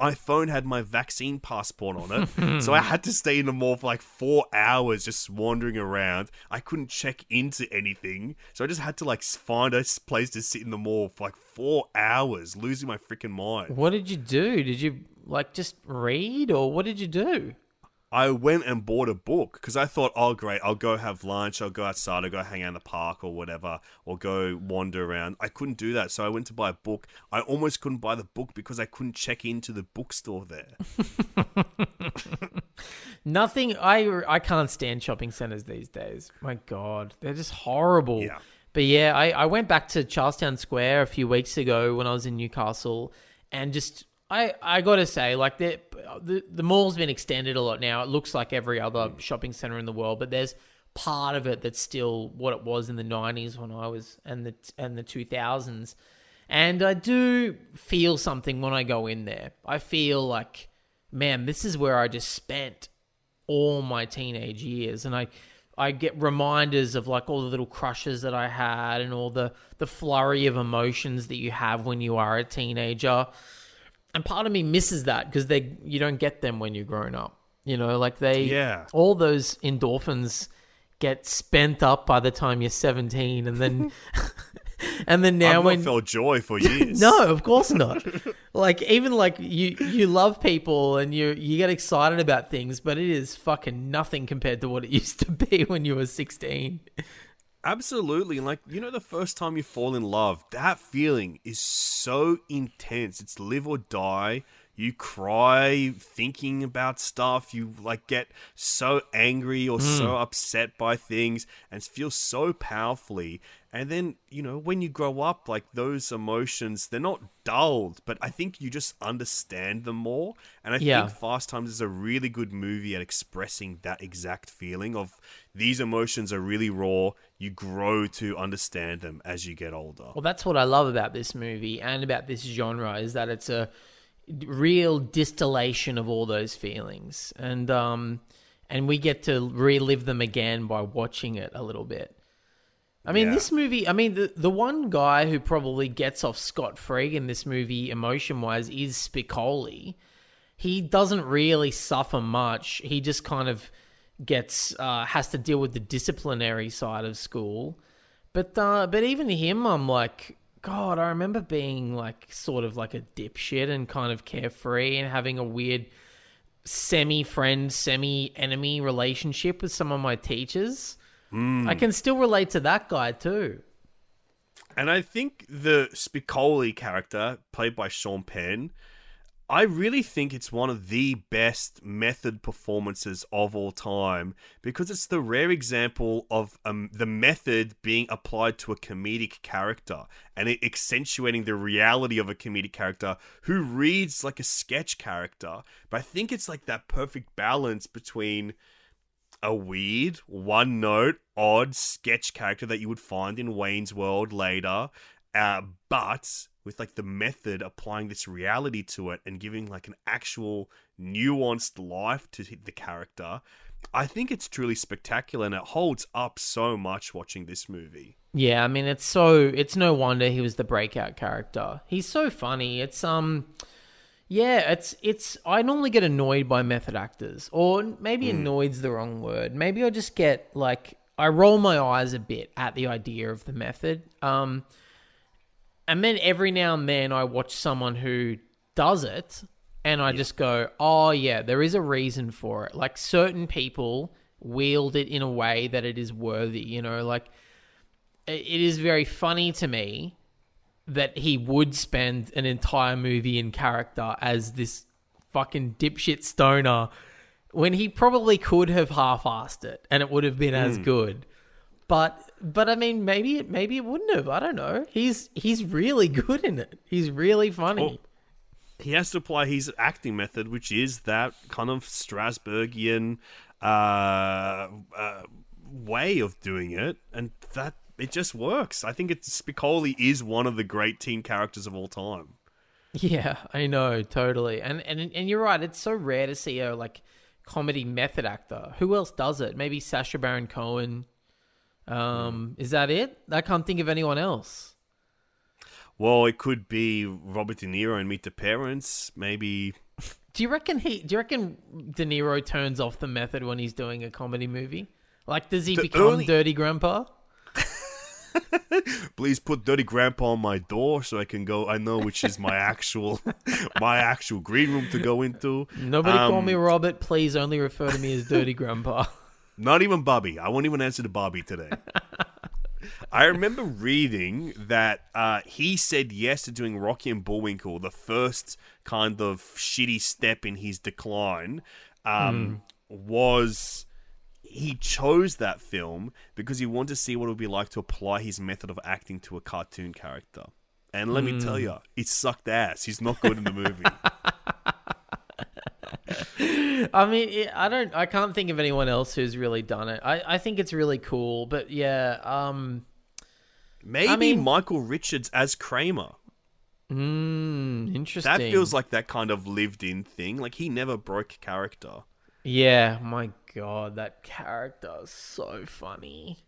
my phone had my vaccine passport on it. so I had to stay in the mall for like four hours just wandering around. I couldn't check into anything. So I just had to like find a place to sit in the mall for like four hours, losing my freaking mind. What did you do? Did you like just read, or what did you do? I went and bought a book because I thought, oh, great, I'll go have lunch, I'll go outside, I'll go hang out in the park or whatever, or go wander around. I couldn't do that. So I went to buy a book. I almost couldn't buy the book because I couldn't check into the bookstore there. Nothing. I I can't stand shopping centers these days. My God, they're just horrible. Yeah. But yeah, I, I went back to Charlestown Square a few weeks ago when I was in Newcastle, and just I I got to say, like the, the the mall's been extended a lot now. It looks like every other mm. shopping center in the world, but there's part of it that's still what it was in the '90s when I was and the and the 2000s. And I do feel something when I go in there. I feel like, man, this is where I just spent all my teenage years and I I get reminders of like all the little crushes that I had and all the the flurry of emotions that you have when you are a teenager. And part of me misses that because they you don't get them when you're grown up. You know, like they Yeah. all those endorphins get spent up by the time you're 17 and then and then now I've when felt joy for years. no, of course not. like even like you you love people and you you get excited about things, but it is fucking nothing compared to what it used to be when you were 16. Absolutely. Like, you know, the first time you fall in love, that feeling is so intense. It's live or die. You cry thinking about stuff. You like get so angry or hmm. so upset by things and feel so powerfully. And then, you know, when you grow up, like those emotions, they're not dulled, but I think you just understand them more. And I Yeah. think Fast Times is a really good movie at expressing that exact feeling of these emotions are really raw. You grow to understand them as you get older. Well, that's what I love about this movie and about this genre is that it's a real distillation of all those feelings, and um, and we get to relive them again by watching it a little bit. I mean, Yeah. this movie. I mean, the the one guy who probably gets off scot free in this movie, emotion wise, is Spicoli. He doesn't really suffer much. He just kind of gets uh, has to deal with the disciplinary side of school. But uh, but even him, I'm like, God, I remember being like sort of like a dipshit and kind of carefree and having a weird semi friend, semi enemy relationship with some of my teachers. Hmm. I can still relate to that guy too. And I think the Spicoli character, played by Sean Penn, I really think it's one of the best method performances of all time because it's the rare example of um, the method being applied to a comedic character and it accentuating the reality of a comedic character who reads like a sketch character. But I think it's like that perfect balance between a weird, one note, odd sketch character that you would find in Wayne's World later, uh, but with like the method applying this reality to it and giving like an actual nuanced life to the character. I think it's truly spectacular and it holds up so much watching this movie. Yeah, I mean it's so it's no wonder he was the breakout character. He's so funny. It's um yeah, it's it's I normally get annoyed by method actors or maybe annoyed's the wrong word. Maybe I just get like I roll my eyes a bit at the idea of the method. Um and then every now and then I watch someone who does it and I just go, "Oh yeah, there is a reason for it." Like certain people wield it in a way that it is worthy, you know, like it is very funny to me that he would spend an entire movie in character as this fucking dipshit stoner when he probably could have half-assed it and it would have been as hmm. good. But but I mean maybe it maybe it wouldn't have. I don't know. He's he's really good in it. He's really funny. He has to apply his acting method, which is that kind of Strasbergian uh, uh, way of doing it, and that it just works. I think it's Spicoli is one of the great teen characters of all time. Yeah, I know, totally. And and and you're right, it's so rare to see a like comedy method actor. Who else does it? Maybe Sacha Baron Cohen. Um, is that it? I can't think of anyone else. Well, it could be Robert De Niro and Meet the Parents. Maybe Do you reckon he do you reckon De Niro turns off the method when he's doing a comedy movie? Like does he The become dirty grandpa? please put Dirty Grandpa on my door so I can go. I know which is my actual my actual green room to go into. Nobody call Um, me Robert, please only refer to me as dirty grandpa. Not even Bobby. I won't even answer to Bobby today. I remember reading that uh, he said yes to doing Rocky and Bullwinkle, the first kind of shitty step in his decline, um, was he chose that film because he wanted to see what it would be like to apply his method of acting to a cartoon character. And let me tell you, it sucked ass. He's not good in the movie. I mean, it, I don't, I can't think of anyone else who's really done it. I, I think it's really cool, but yeah, um, Maybe mean- Michael Richards as Kramer. mm, interesting. That feels like that kind of lived in thing. Like he never broke character. yeah, my god, that character is so funny.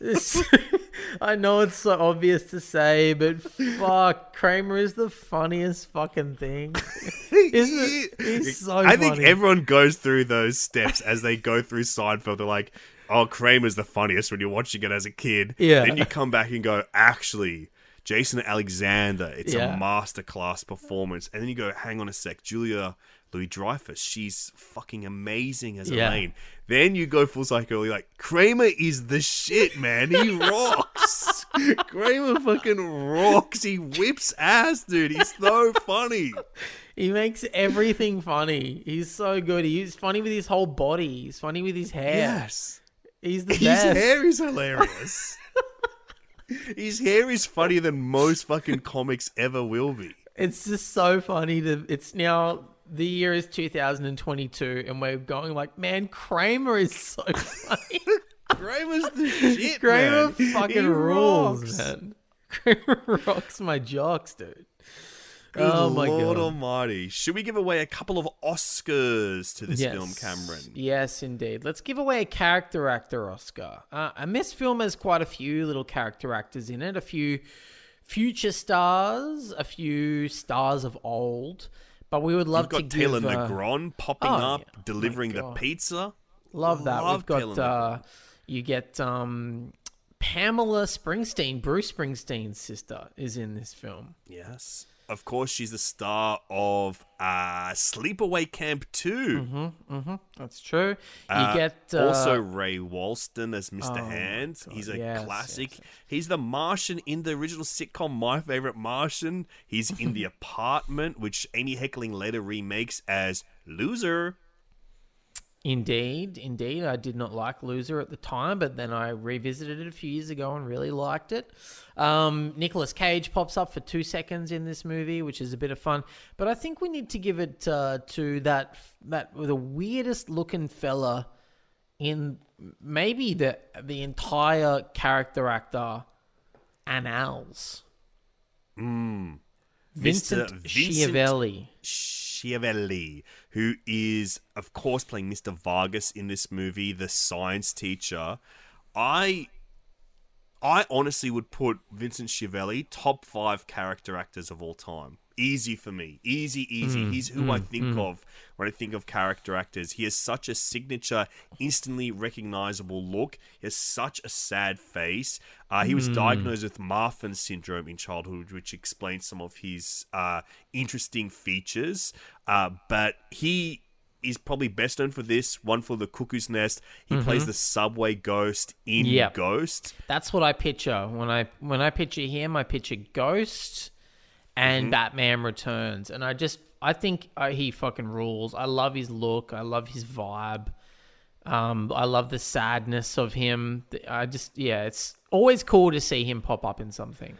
I know it's so obvious to say, but fuck, Kramer is the funniest fucking thing. Isn't it? He's so I think funny. everyone goes through those steps as they go through Seinfeld. They're like, "Oh, Kramer's the funniest" when you're watching it as a kid. Yeah. Then you come back and go, "Actually, Jason Alexander, it's Yeah. a masterclass performance." And then you go, "Hang on a sec, Julia Louis Dreyfus, she's fucking amazing as Yeah. Elaine." Then you go full cycle. You're like, Kramer is the shit, man. He rocks. Kramer fucking rocks. He whips ass, dude. He's so funny. He makes everything funny. He's so good. He's funny with his whole body. He's funny with his hair. Yes. He's the His best. His hair is hilarious. His hair is funnier than most fucking comics ever will be. It's just so funny to it's now the year is 2022 and we're going like, man, Kramer is so funny. Kramer's the shit, Kramer man. fucking He rules, rocks. man. Kramer rocks my jocks, dude. Good oh my Lord god. Almighty! Should we give away a couple of Oscars to this yes. film, Cameron? Yes, indeed. Let's give away a character actor Oscar. Uh, and this film has quite a few little character actors in it, a few future stars, a few stars of old. But we would love got to Taylor give. uh, Negron popping oh, up, yeah. Oh delivering the pizza. Love that. Love We've got uh, you get um, Pamela Springsteen, Bruce Springsteen's sister, is in this film. Yes. Of course, she's the star of uh, Sleepaway Camp 2. Mm-hmm. That's true. You Uh, get uh, also Ray Walston as Mr. oh my Hand. God, He's a yes, classic. yes, He's the Martian in the original sitcom My Favorite Martian. He's in the apartment, which Amy Heckerling later remakes as Loser. Indeed, indeed. I did not like Loser at the time, but then I revisited it a few years ago and really liked it. Um, Nicolas Cage pops up for two seconds in this movie, which is a bit of fun. But I think we need to give it uh, to that that the weirdest looking fella in maybe the the entire character actor annals. Vincent, Vincent- Schiavelli. Schiavelli, who is, of course, playing Mr. Vargas in this movie, the science teacher. I, I honestly would put Vincent Schiavelli top five character actors of all time. Easy for me, easy, easy. He's who I think of when I think of character actors. He has such a signature, instantly recognizable look. He has such a sad face. Uh, he was diagnosed with Marfan syndrome in childhood, which explains some of his uh, interesting features. Uh, but he is probably best known for this one for the Cuckoo's Nest. He plays the subway ghost in Yep. Ghost. That's what I picture when I when I picture him. I picture Ghost and Batman Returns, and I just I think uh, he fucking rules. I love his look. I love his vibe. Um, I love the sadness of him. I just yeah, it's always cool to see him pop up in something.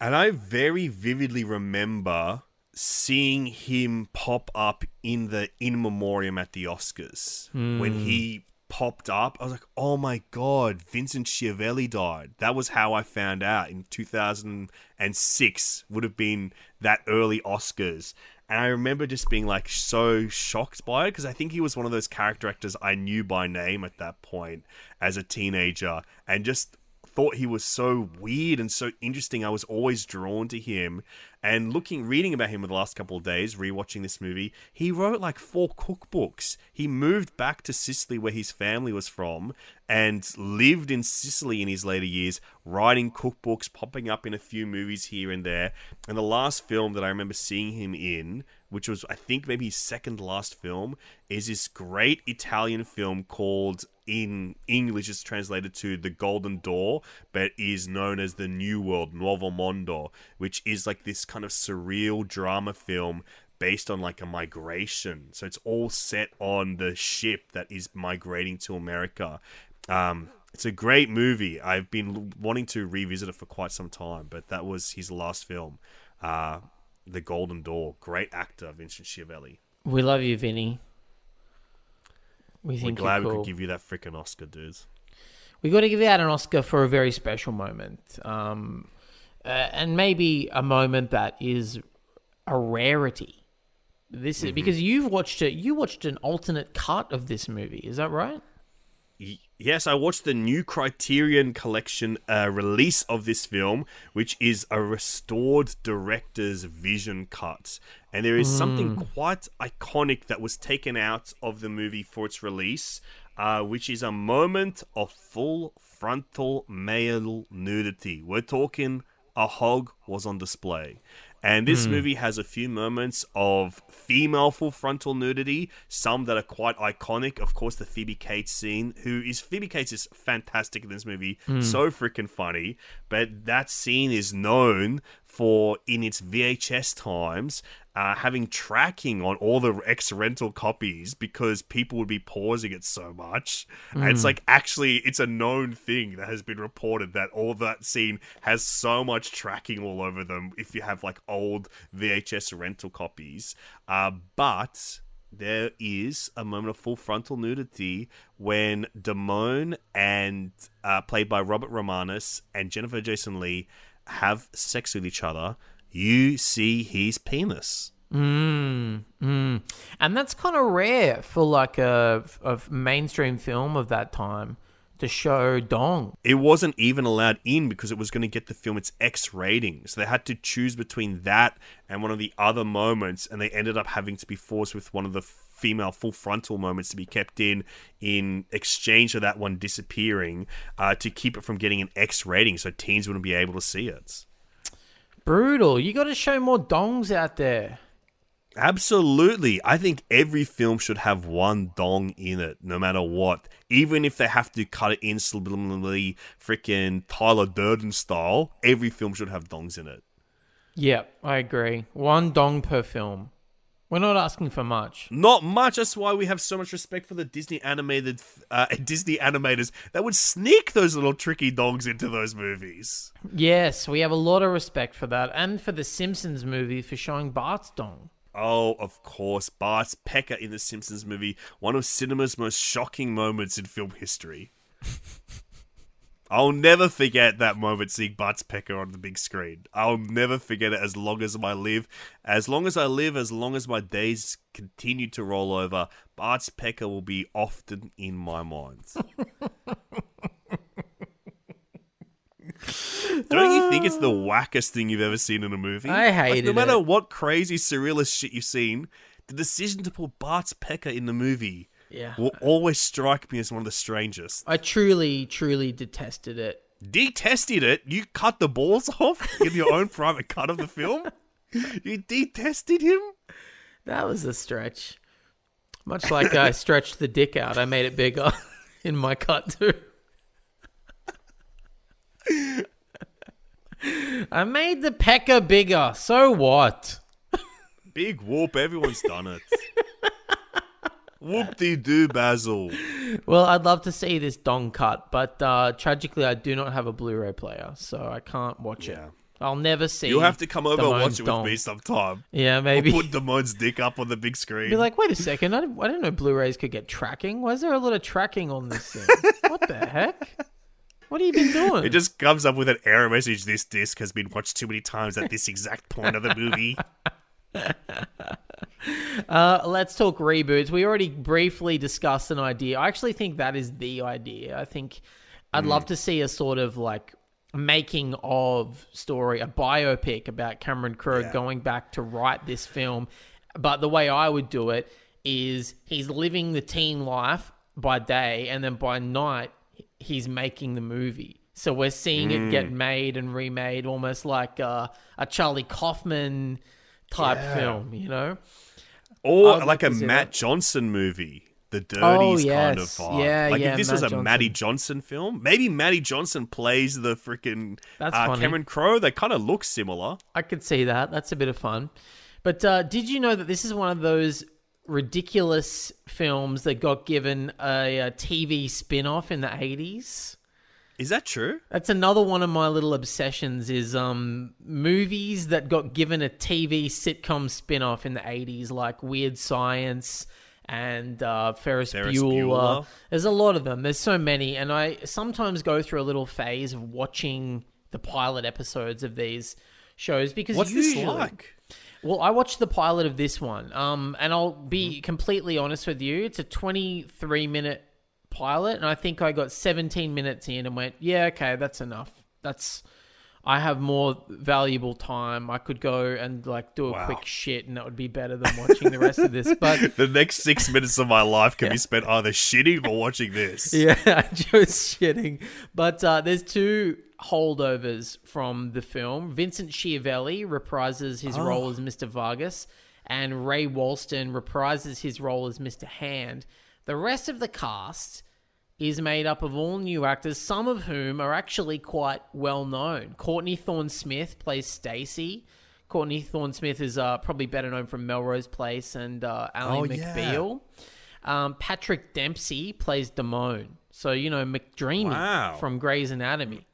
And I very vividly remember seeing him pop up in the in memoriam at the Oscars when he popped up. I was like, "Oh my god, Vincent Schiavelli died." That was how I found out in 2006 would have been that early Oscars. And I remember just being like so shocked by it because I think he was one of those character actors I knew by name at that point as a teenager and just thought he was so weird and so interesting. I was always drawn to him. And looking, reading about him in the last couple of days, rewatching this movie, he wrote like four cookbooks. He moved back to Sicily, where his family was from, and lived in Sicily in his later years, writing cookbooks, popping up in a few movies here and there. And the last film that I remember seeing him in, which was, I think, maybe his second last film, is this great Italian film called in English it's translated to The Golden Door, but is known as The New World, Nuovo Mondo, which is like this kind of surreal drama film based on like a migration. So it's all set on the ship that is migrating to America. Um, it's a great movie. I've been wanting to revisit it for quite some time, but that was his last film, uh, The Golden Door. Great actor, Vincent Schiavelli. We love you, Vinny. We We're glad you're we could give you that freaking Oscar, dudes. we got to give out an Oscar for a very special moment, um, uh, and maybe a moment that is a rarity. This Mm-hmm. is because you've watched it. You watched an alternate cut of this movie. Is that right? Yes, I watched the new Criterion Collection uh, release of this film, which is a restored director's vision cut. And there is something quite iconic that was taken out of the movie for its release, uh, which is a moment of full frontal male nudity. We're talking a hog was on display. And this hmm. movie has a few moments of female full frontal nudity, some that are quite iconic. Of course, the Phoebe Cates scene, who is Phoebe Cates is fantastic in this movie, hmm. so freaking funny. But that scene is known for in its VHS times uh, having tracking on all the ex rental copies because people would be pausing it so much. And it's like actually, it's a known thing that has been reported that all that scene has so much tracking all over them if you have like old VHS rental copies. Uh, but there is a moment of full frontal nudity when Damone and uh, played by Robert Romanus and Jennifer Jason Lee have sex with each other. You see his penis. Mm, mm. And that's kind of rare for like a, a mainstream film of that time to show dong. It wasn't even allowed in because it was going to get the film its X rating. So they had to choose between that and one of the other moments, and they ended up having to be forced with one of the female full frontal moments to be kept in in exchange for that one disappearing uh, to keep it from getting an X rating so teens wouldn't be able to see it. Brutal. You got to show more dongs out there. Absolutely. I think every film should have one dong in it, no matter what. Even if they have to cut it in subliminally, freaking Tyler Durden style, every film should have dongs in it. Yep, I agree. One dong per film. We're not asking for much. Not much. That's why we have so much respect for the Disney animated uh, Disney animators that would sneak those little tricky dogs into those movies. Yes, we have a lot of respect for that, and for the Simpsons movie for showing Bart's dong. Oh, of course, Bart's Pecker in the Simpsons movie, one of cinema's most shocking moments in film history. I'll never forget that moment seeing Bart Pecker on the big screen. I'll never forget it as long as I live. As long as I live, as long as my days continue to roll over, Bart Pecker will be often in my mind. Don't you think it's the wackest thing you've ever seen in a movie? I Like, hated No matter what crazy surrealist shit you've seen, the decision to put Bart Pecker in the movie Yeah. will always strike me as one of the strangest. I truly, truly detested it. Detested it. You cut the balls off in your own private cut of the film. You detested him. That was a stretch. Much like I stretched the dick out, I made it bigger in my cut too. I made the pecker bigger. So what? Big whoop. Everyone's done it. Whoop de doo, Basil. Well, I'd love to see this dong cut, but uh, tragically, I do not have a Blu-ray player, so I can't watch it. Yeah. I'll never see. It. You'll have to come over and watch it with dong. me sometime. Yeah, maybe. Put Damone's dick up on the big screen. Be like, wait a second, I didn't, I didn't know Blu-rays could get tracking. Why is there a lot of tracking on this thing? what the heck? What have you been doing? It just comes up with an error message. This disc has been watched too many times at this exact point of the movie. Uh, let's talk reboots. We already briefly discussed an idea. I actually think that is the idea. I think I'd love to see a sort of like making of story, a biopic about Cameron Crowe going back to write this film. But the way I would do it is he's living the teen life by day, and then by night he's making the movie. So we're seeing it get made and remade, almost like uh, a Charlie Kaufman type film, you know? Or like like a Matt that. Johnson movie. The Dirties Oh, kind of vibe. Yeah, like yeah, if this Matt was a Johnson. Matty Johnson film, maybe Matty Johnson plays the freaking That's uh. Cameron Crowe. They kind of look similar. I could see that. That's a bit of fun. But uh, did you know that this is one of those ridiculous films that got given a, a TV spin off in the 80s? Is that true? That's another one of my little obsessions is um movies that got given a TV sitcom spin-off in the 80s like Weird Science and uh, Ferris, Ferris Bueller. Bueller. There's a lot of them. There's so many and I sometimes go through a little phase of watching the pilot episodes of these shows because What's usually, this like? well, I watched the pilot of this one, um, and I'll be completely honest with you. It's a 23 minute pilot, and I think I got 17 minutes in and went, yeah, okay, that's enough. That's I have more valuable time. I could go and like do a Wow. quick shit, and that would be better than watching the rest of this. But The next six minutes of my life can be spent either shitting or watching this. Yeah, just shitting. But uh, there's two holdovers from the film. Vincent Schiavelli reprises his role as Mr. Vargas, and Ray Walston reprises his role as Mr. Hand. The rest of the cast is made up of all new actors, some of whom are actually quite well known. Courtney Thorne Smith plays Stacy. Courtney Thorne Smith is uh, probably better known from Melrose Place and uh, Ally Oh, yeah. McBeal. Um, Patrick Dempsey plays Damone. So, you know, McDreamy Wow. from Grey's Anatomy.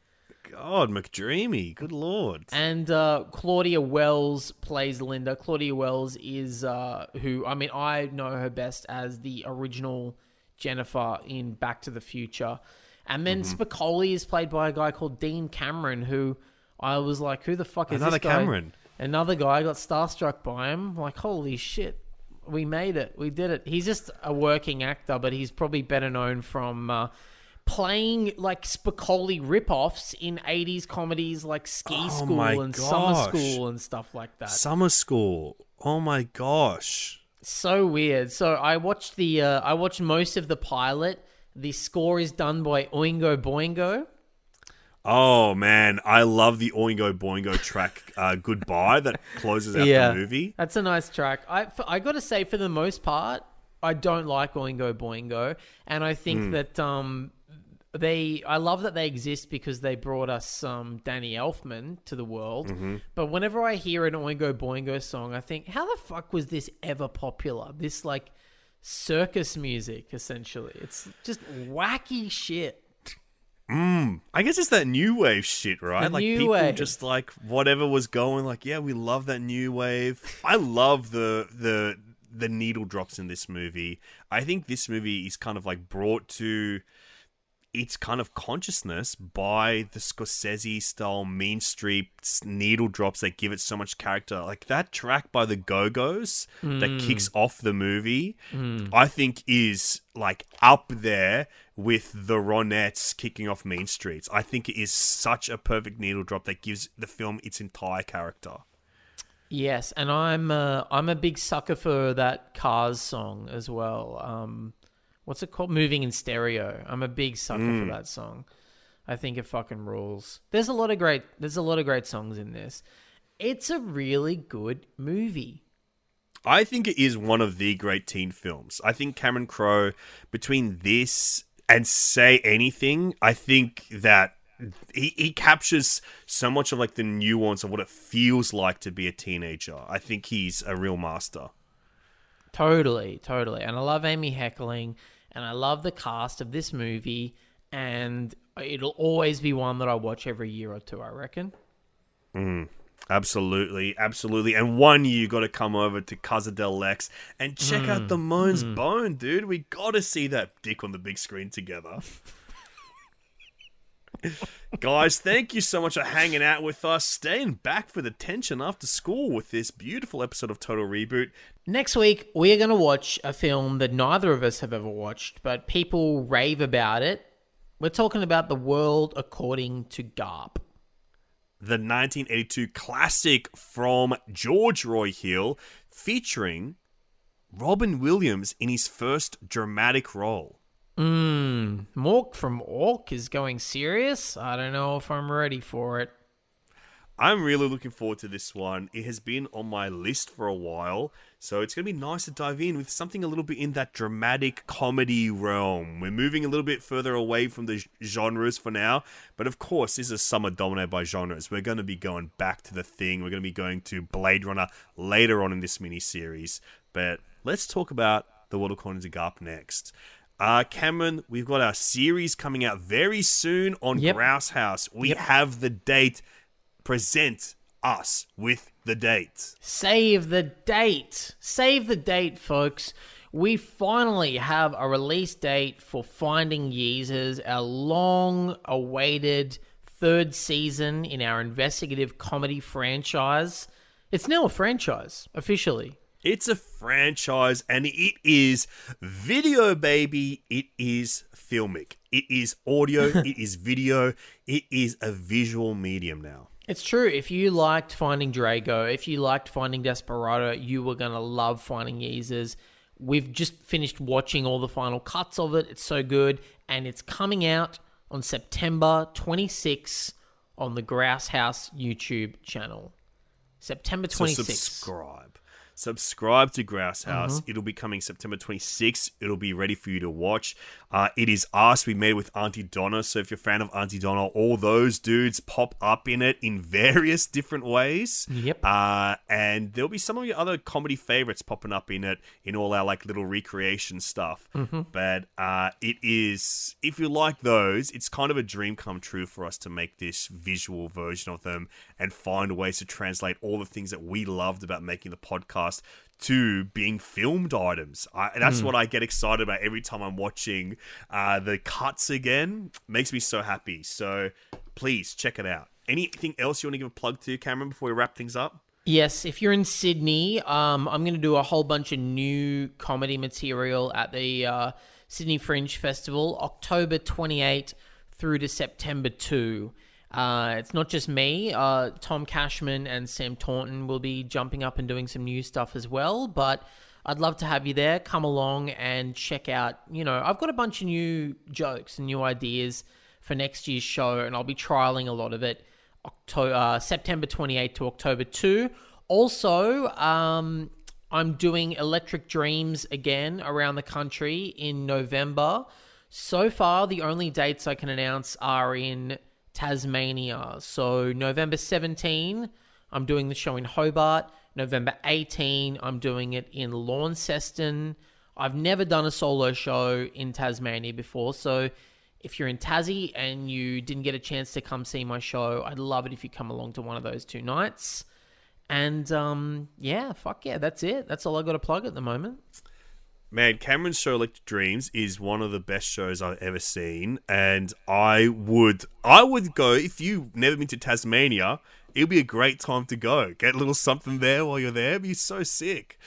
God, McDreamy. Good lord. And uh, Claudia Wells plays Linda. Claudia Wells is uh, who, I mean, I know her best as the original Jennifer in Back to the Future. And then Mm-hmm. Spicoli is played by a guy called Dean Cameron, who I was like, who the fuck is Another this guy? Cameron. Another guy. I got starstruck by him. Like, holy shit. We made it. We did it. He's just a working actor, but he's probably better known from uh, playing like Spicoli ripoffs in 80s comedies like Ski Oh School and Summer. School and stuff like that. Summer school. Oh my gosh. so weird. So I watched the uh, I watched most of the pilot. The score is done by Oingo Boingo. Oh man, I love the Oingo Boingo track uh, "Goodbye" that closes out yeah, the movie. That's a nice track. I f- I got to say, for the most part, I don't like Oingo Boingo, and I think that um they I love that they exist because they brought us um Danny Elfman to the world. But whenever I hear an Oingo Boingo song, I think, how the fuck was this ever popular? This like circus music, essentially. It's just wacky shit. I guess it's that new wave shit, right? The like new people wave. just like whatever was going. Like, yeah, we love that new wave. I love the the the needle drops in this movie. I think this movie is kind of like brought to its kind of consciousness by the Scorsese style Mean Streets needle drops that give it so much character. Like that track by the Go Go's that kicks off the movie, I think is like up there with the Ronettes kicking off Mean Streets. I think it is such a perfect needle drop that gives the film its entire character. Yes, and I'm uh, I'm a big sucker for that Cars song as well. Um, what's it called? Moving in Stereo. I'm a big sucker for hmm. that song. I think it fucking rules. There's a lot of great there's a lot of great songs in this. It's a really good movie. I think it is one of the great teen films. I think Cameron Crowe, between this and Say Anything, I think that he, he captures so much of like the nuance of what it feels like to be a teenager. I think he's a real master. Totally, totally. And I love Amy Heckerling and I love the cast of this movie and it'll always be one that I watch every year or two, I reckon. Mm, absolutely, absolutely. And one year you got to come over to Casa del Lex and check out mm, the Moans mm. Bone, dude. We got to see that dick on the big screen together. Guys, thank you so much for hanging out with us, staying back for the tension after school with this beautiful episode of Total Reboot. Next week, we are going to watch a film that neither of us have ever watched, but people rave about it. We're talking about The World According to Garp. The 1982 classic from George Roy Hill, featuring Robin Williams in his first dramatic role. Mmm, Mork from Ork is going serious? I don't know if I'm ready for it. I'm really looking forward to this one. It has been on my list for a while, so it's going to be nice to dive in with something a little bit in that dramatic comedy realm. We're moving a little bit further away from the genres for now, but of course, this is summer dominated by genres. We're going to be going back to the thing. We're going to be going to Blade Runner later on in this mini series, but let's talk about The World According to Garp next. Uh, Cameron, we've got our series coming out very soon on Yep. Grouse House. We have the date present us with the date. Save the date. Save the date, folks. We finally have a release date for Finding Yeezers, our long awaited third season in our investigative comedy franchise. It's now a franchise, officially. It's a franchise and it is video, baby. It is filmic. It is audio, it is video, it is a visual medium now. It's true. If you liked Finding Drago, if you liked Finding Desperado, you were going to love Finding Yeezers. We've just finished watching all the final cuts of it. It's so good. And it's coming out on September 26 on the Grouse House YouTube channel. September So 26th. subscribe. Subscribe to Grouse House. It'll be coming September 26th. It'll be ready for you to watch. Uh, it is us. We made it with Aunty Donna. So if you're a fan of Aunty Donna, all those dudes pop up in it in various different ways. Yep. Uh, and there'll be some of your other comedy favorites popping up in it in all our like little recreation stuff. But uh, it is, if you like those, it's kind of a dream come true for us to make this visual version of them and find ways to translate all the things that we loved about making the podcast to being filmed items. I, that's what I get excited about every time I'm watching uh, the cuts again. Makes me so happy. So please check it out. Anything else you want to give a plug to, Cameron, before we wrap things up? Yes, if you're in Sydney, um, I'm going to do a whole bunch of new comedy material at the uh, Sydney Fringe Festival, October 28 through to September 2. Uh, it's not just me. Uh, Tom Cashman and Sam Taunton will be jumping up and doing some new stuff as well. But I'd love to have you there. Come along and check out. You know, I've got a bunch of new jokes and new ideas for next year's show, and I'll be trialing a lot of it. October, uh, September 28 to October 2. Also, um, I'm doing Electric Dreams again around the country in November. So far, the only dates I can announce are in Tasmania. So, November 17, I'm doing the show in Hobart. November 18, I'm doing it in Launceston. I've never done a solo show in Tasmania before, so if you're in Tassie and you didn't get a chance to come see my show, I'd love it if you come along to one of those two nights. And um, yeah, fuck yeah, that's it. That's all I got to plug at the moment. Man, Cameron's show Electric Dreams is one of the best shows I've ever seen, and I would, I would go if you've never been to Tasmania. It'll be a great time to go. Get a little something there while you're there. It'd be so sick.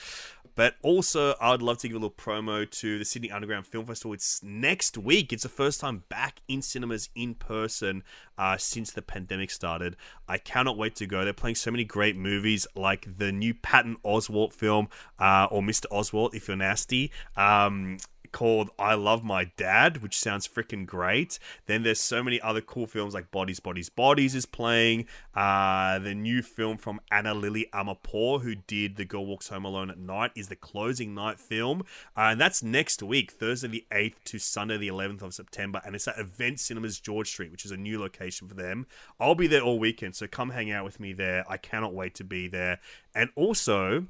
But also, I'd love to give a little promo to the Sydney Underground Film Festival. It's next week. It's the first time back in cinemas in person uh, since the pandemic started. I cannot wait to go. They're playing so many great movies, like the new Patton Oswalt film, uh, or Mr. Oswalt, if you're nasty. Um, called I Love My Dad, which sounds freaking great. Then there's so many other cool films like Bodies, Bodies, Bodies is playing. Uh, the new film from Ana Lily Amirpour, who did The Girl Walks Home Alone at Night, is the closing night film. Uh, and that's next week, Thursday the 8th to Sunday the 11th of September. And it's at Event Cinemas George Street, which is a new location for them. I'll be there all weekend, so come hang out with me there. I cannot wait to be there. And also,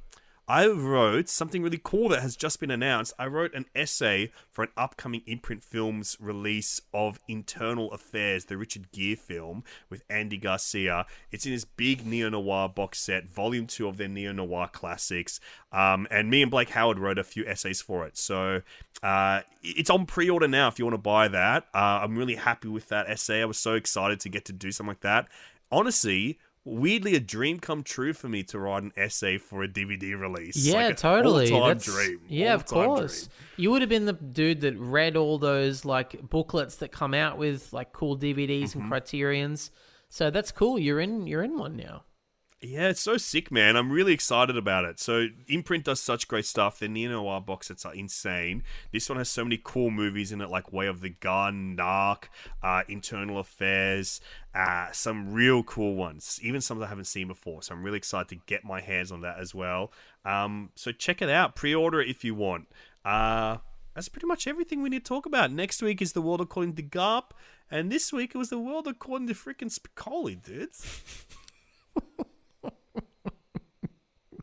I wrote something really cool that has just been announced. I wrote an essay for an upcoming imprint films release of Internal Affairs, the Richard Gere film with Andy Garcia. It's in this big neo noir box set, volume two of their neo noir classics. Um, and me and Blake Howard wrote a few essays for it. So uh, it's on pre order now if you want to buy that. Uh, I'm really happy with that essay. I was so excited to get to do something like that. Honestly, weirdly a dream come true for me to write an essay for a DVD release. Yeah, Like a totally. That's, dream. Yeah, of course. dream. You would have been the dude that read all those like booklets that come out with like cool DVDs Mm-hmm. and criterions. So that's cool. You're in. You're in one now. Yeah, it's so sick, man. I'm really excited about it. So, Imprint does such great stuff. Their Neo Noir box sets are insane. This one has so many cool movies in it, like Way of the Gun, Narc, uh, Internal Affairs, uh, some real cool ones, even some that I haven't seen before. So, I'm really excited to get my hands on that as well. Um, so, check it out. Pre order it if you want. Uh, that's pretty much everything we need to talk about. Next week is the world according to Garp, and this week it was the world according to freaking Spicoli, dudes.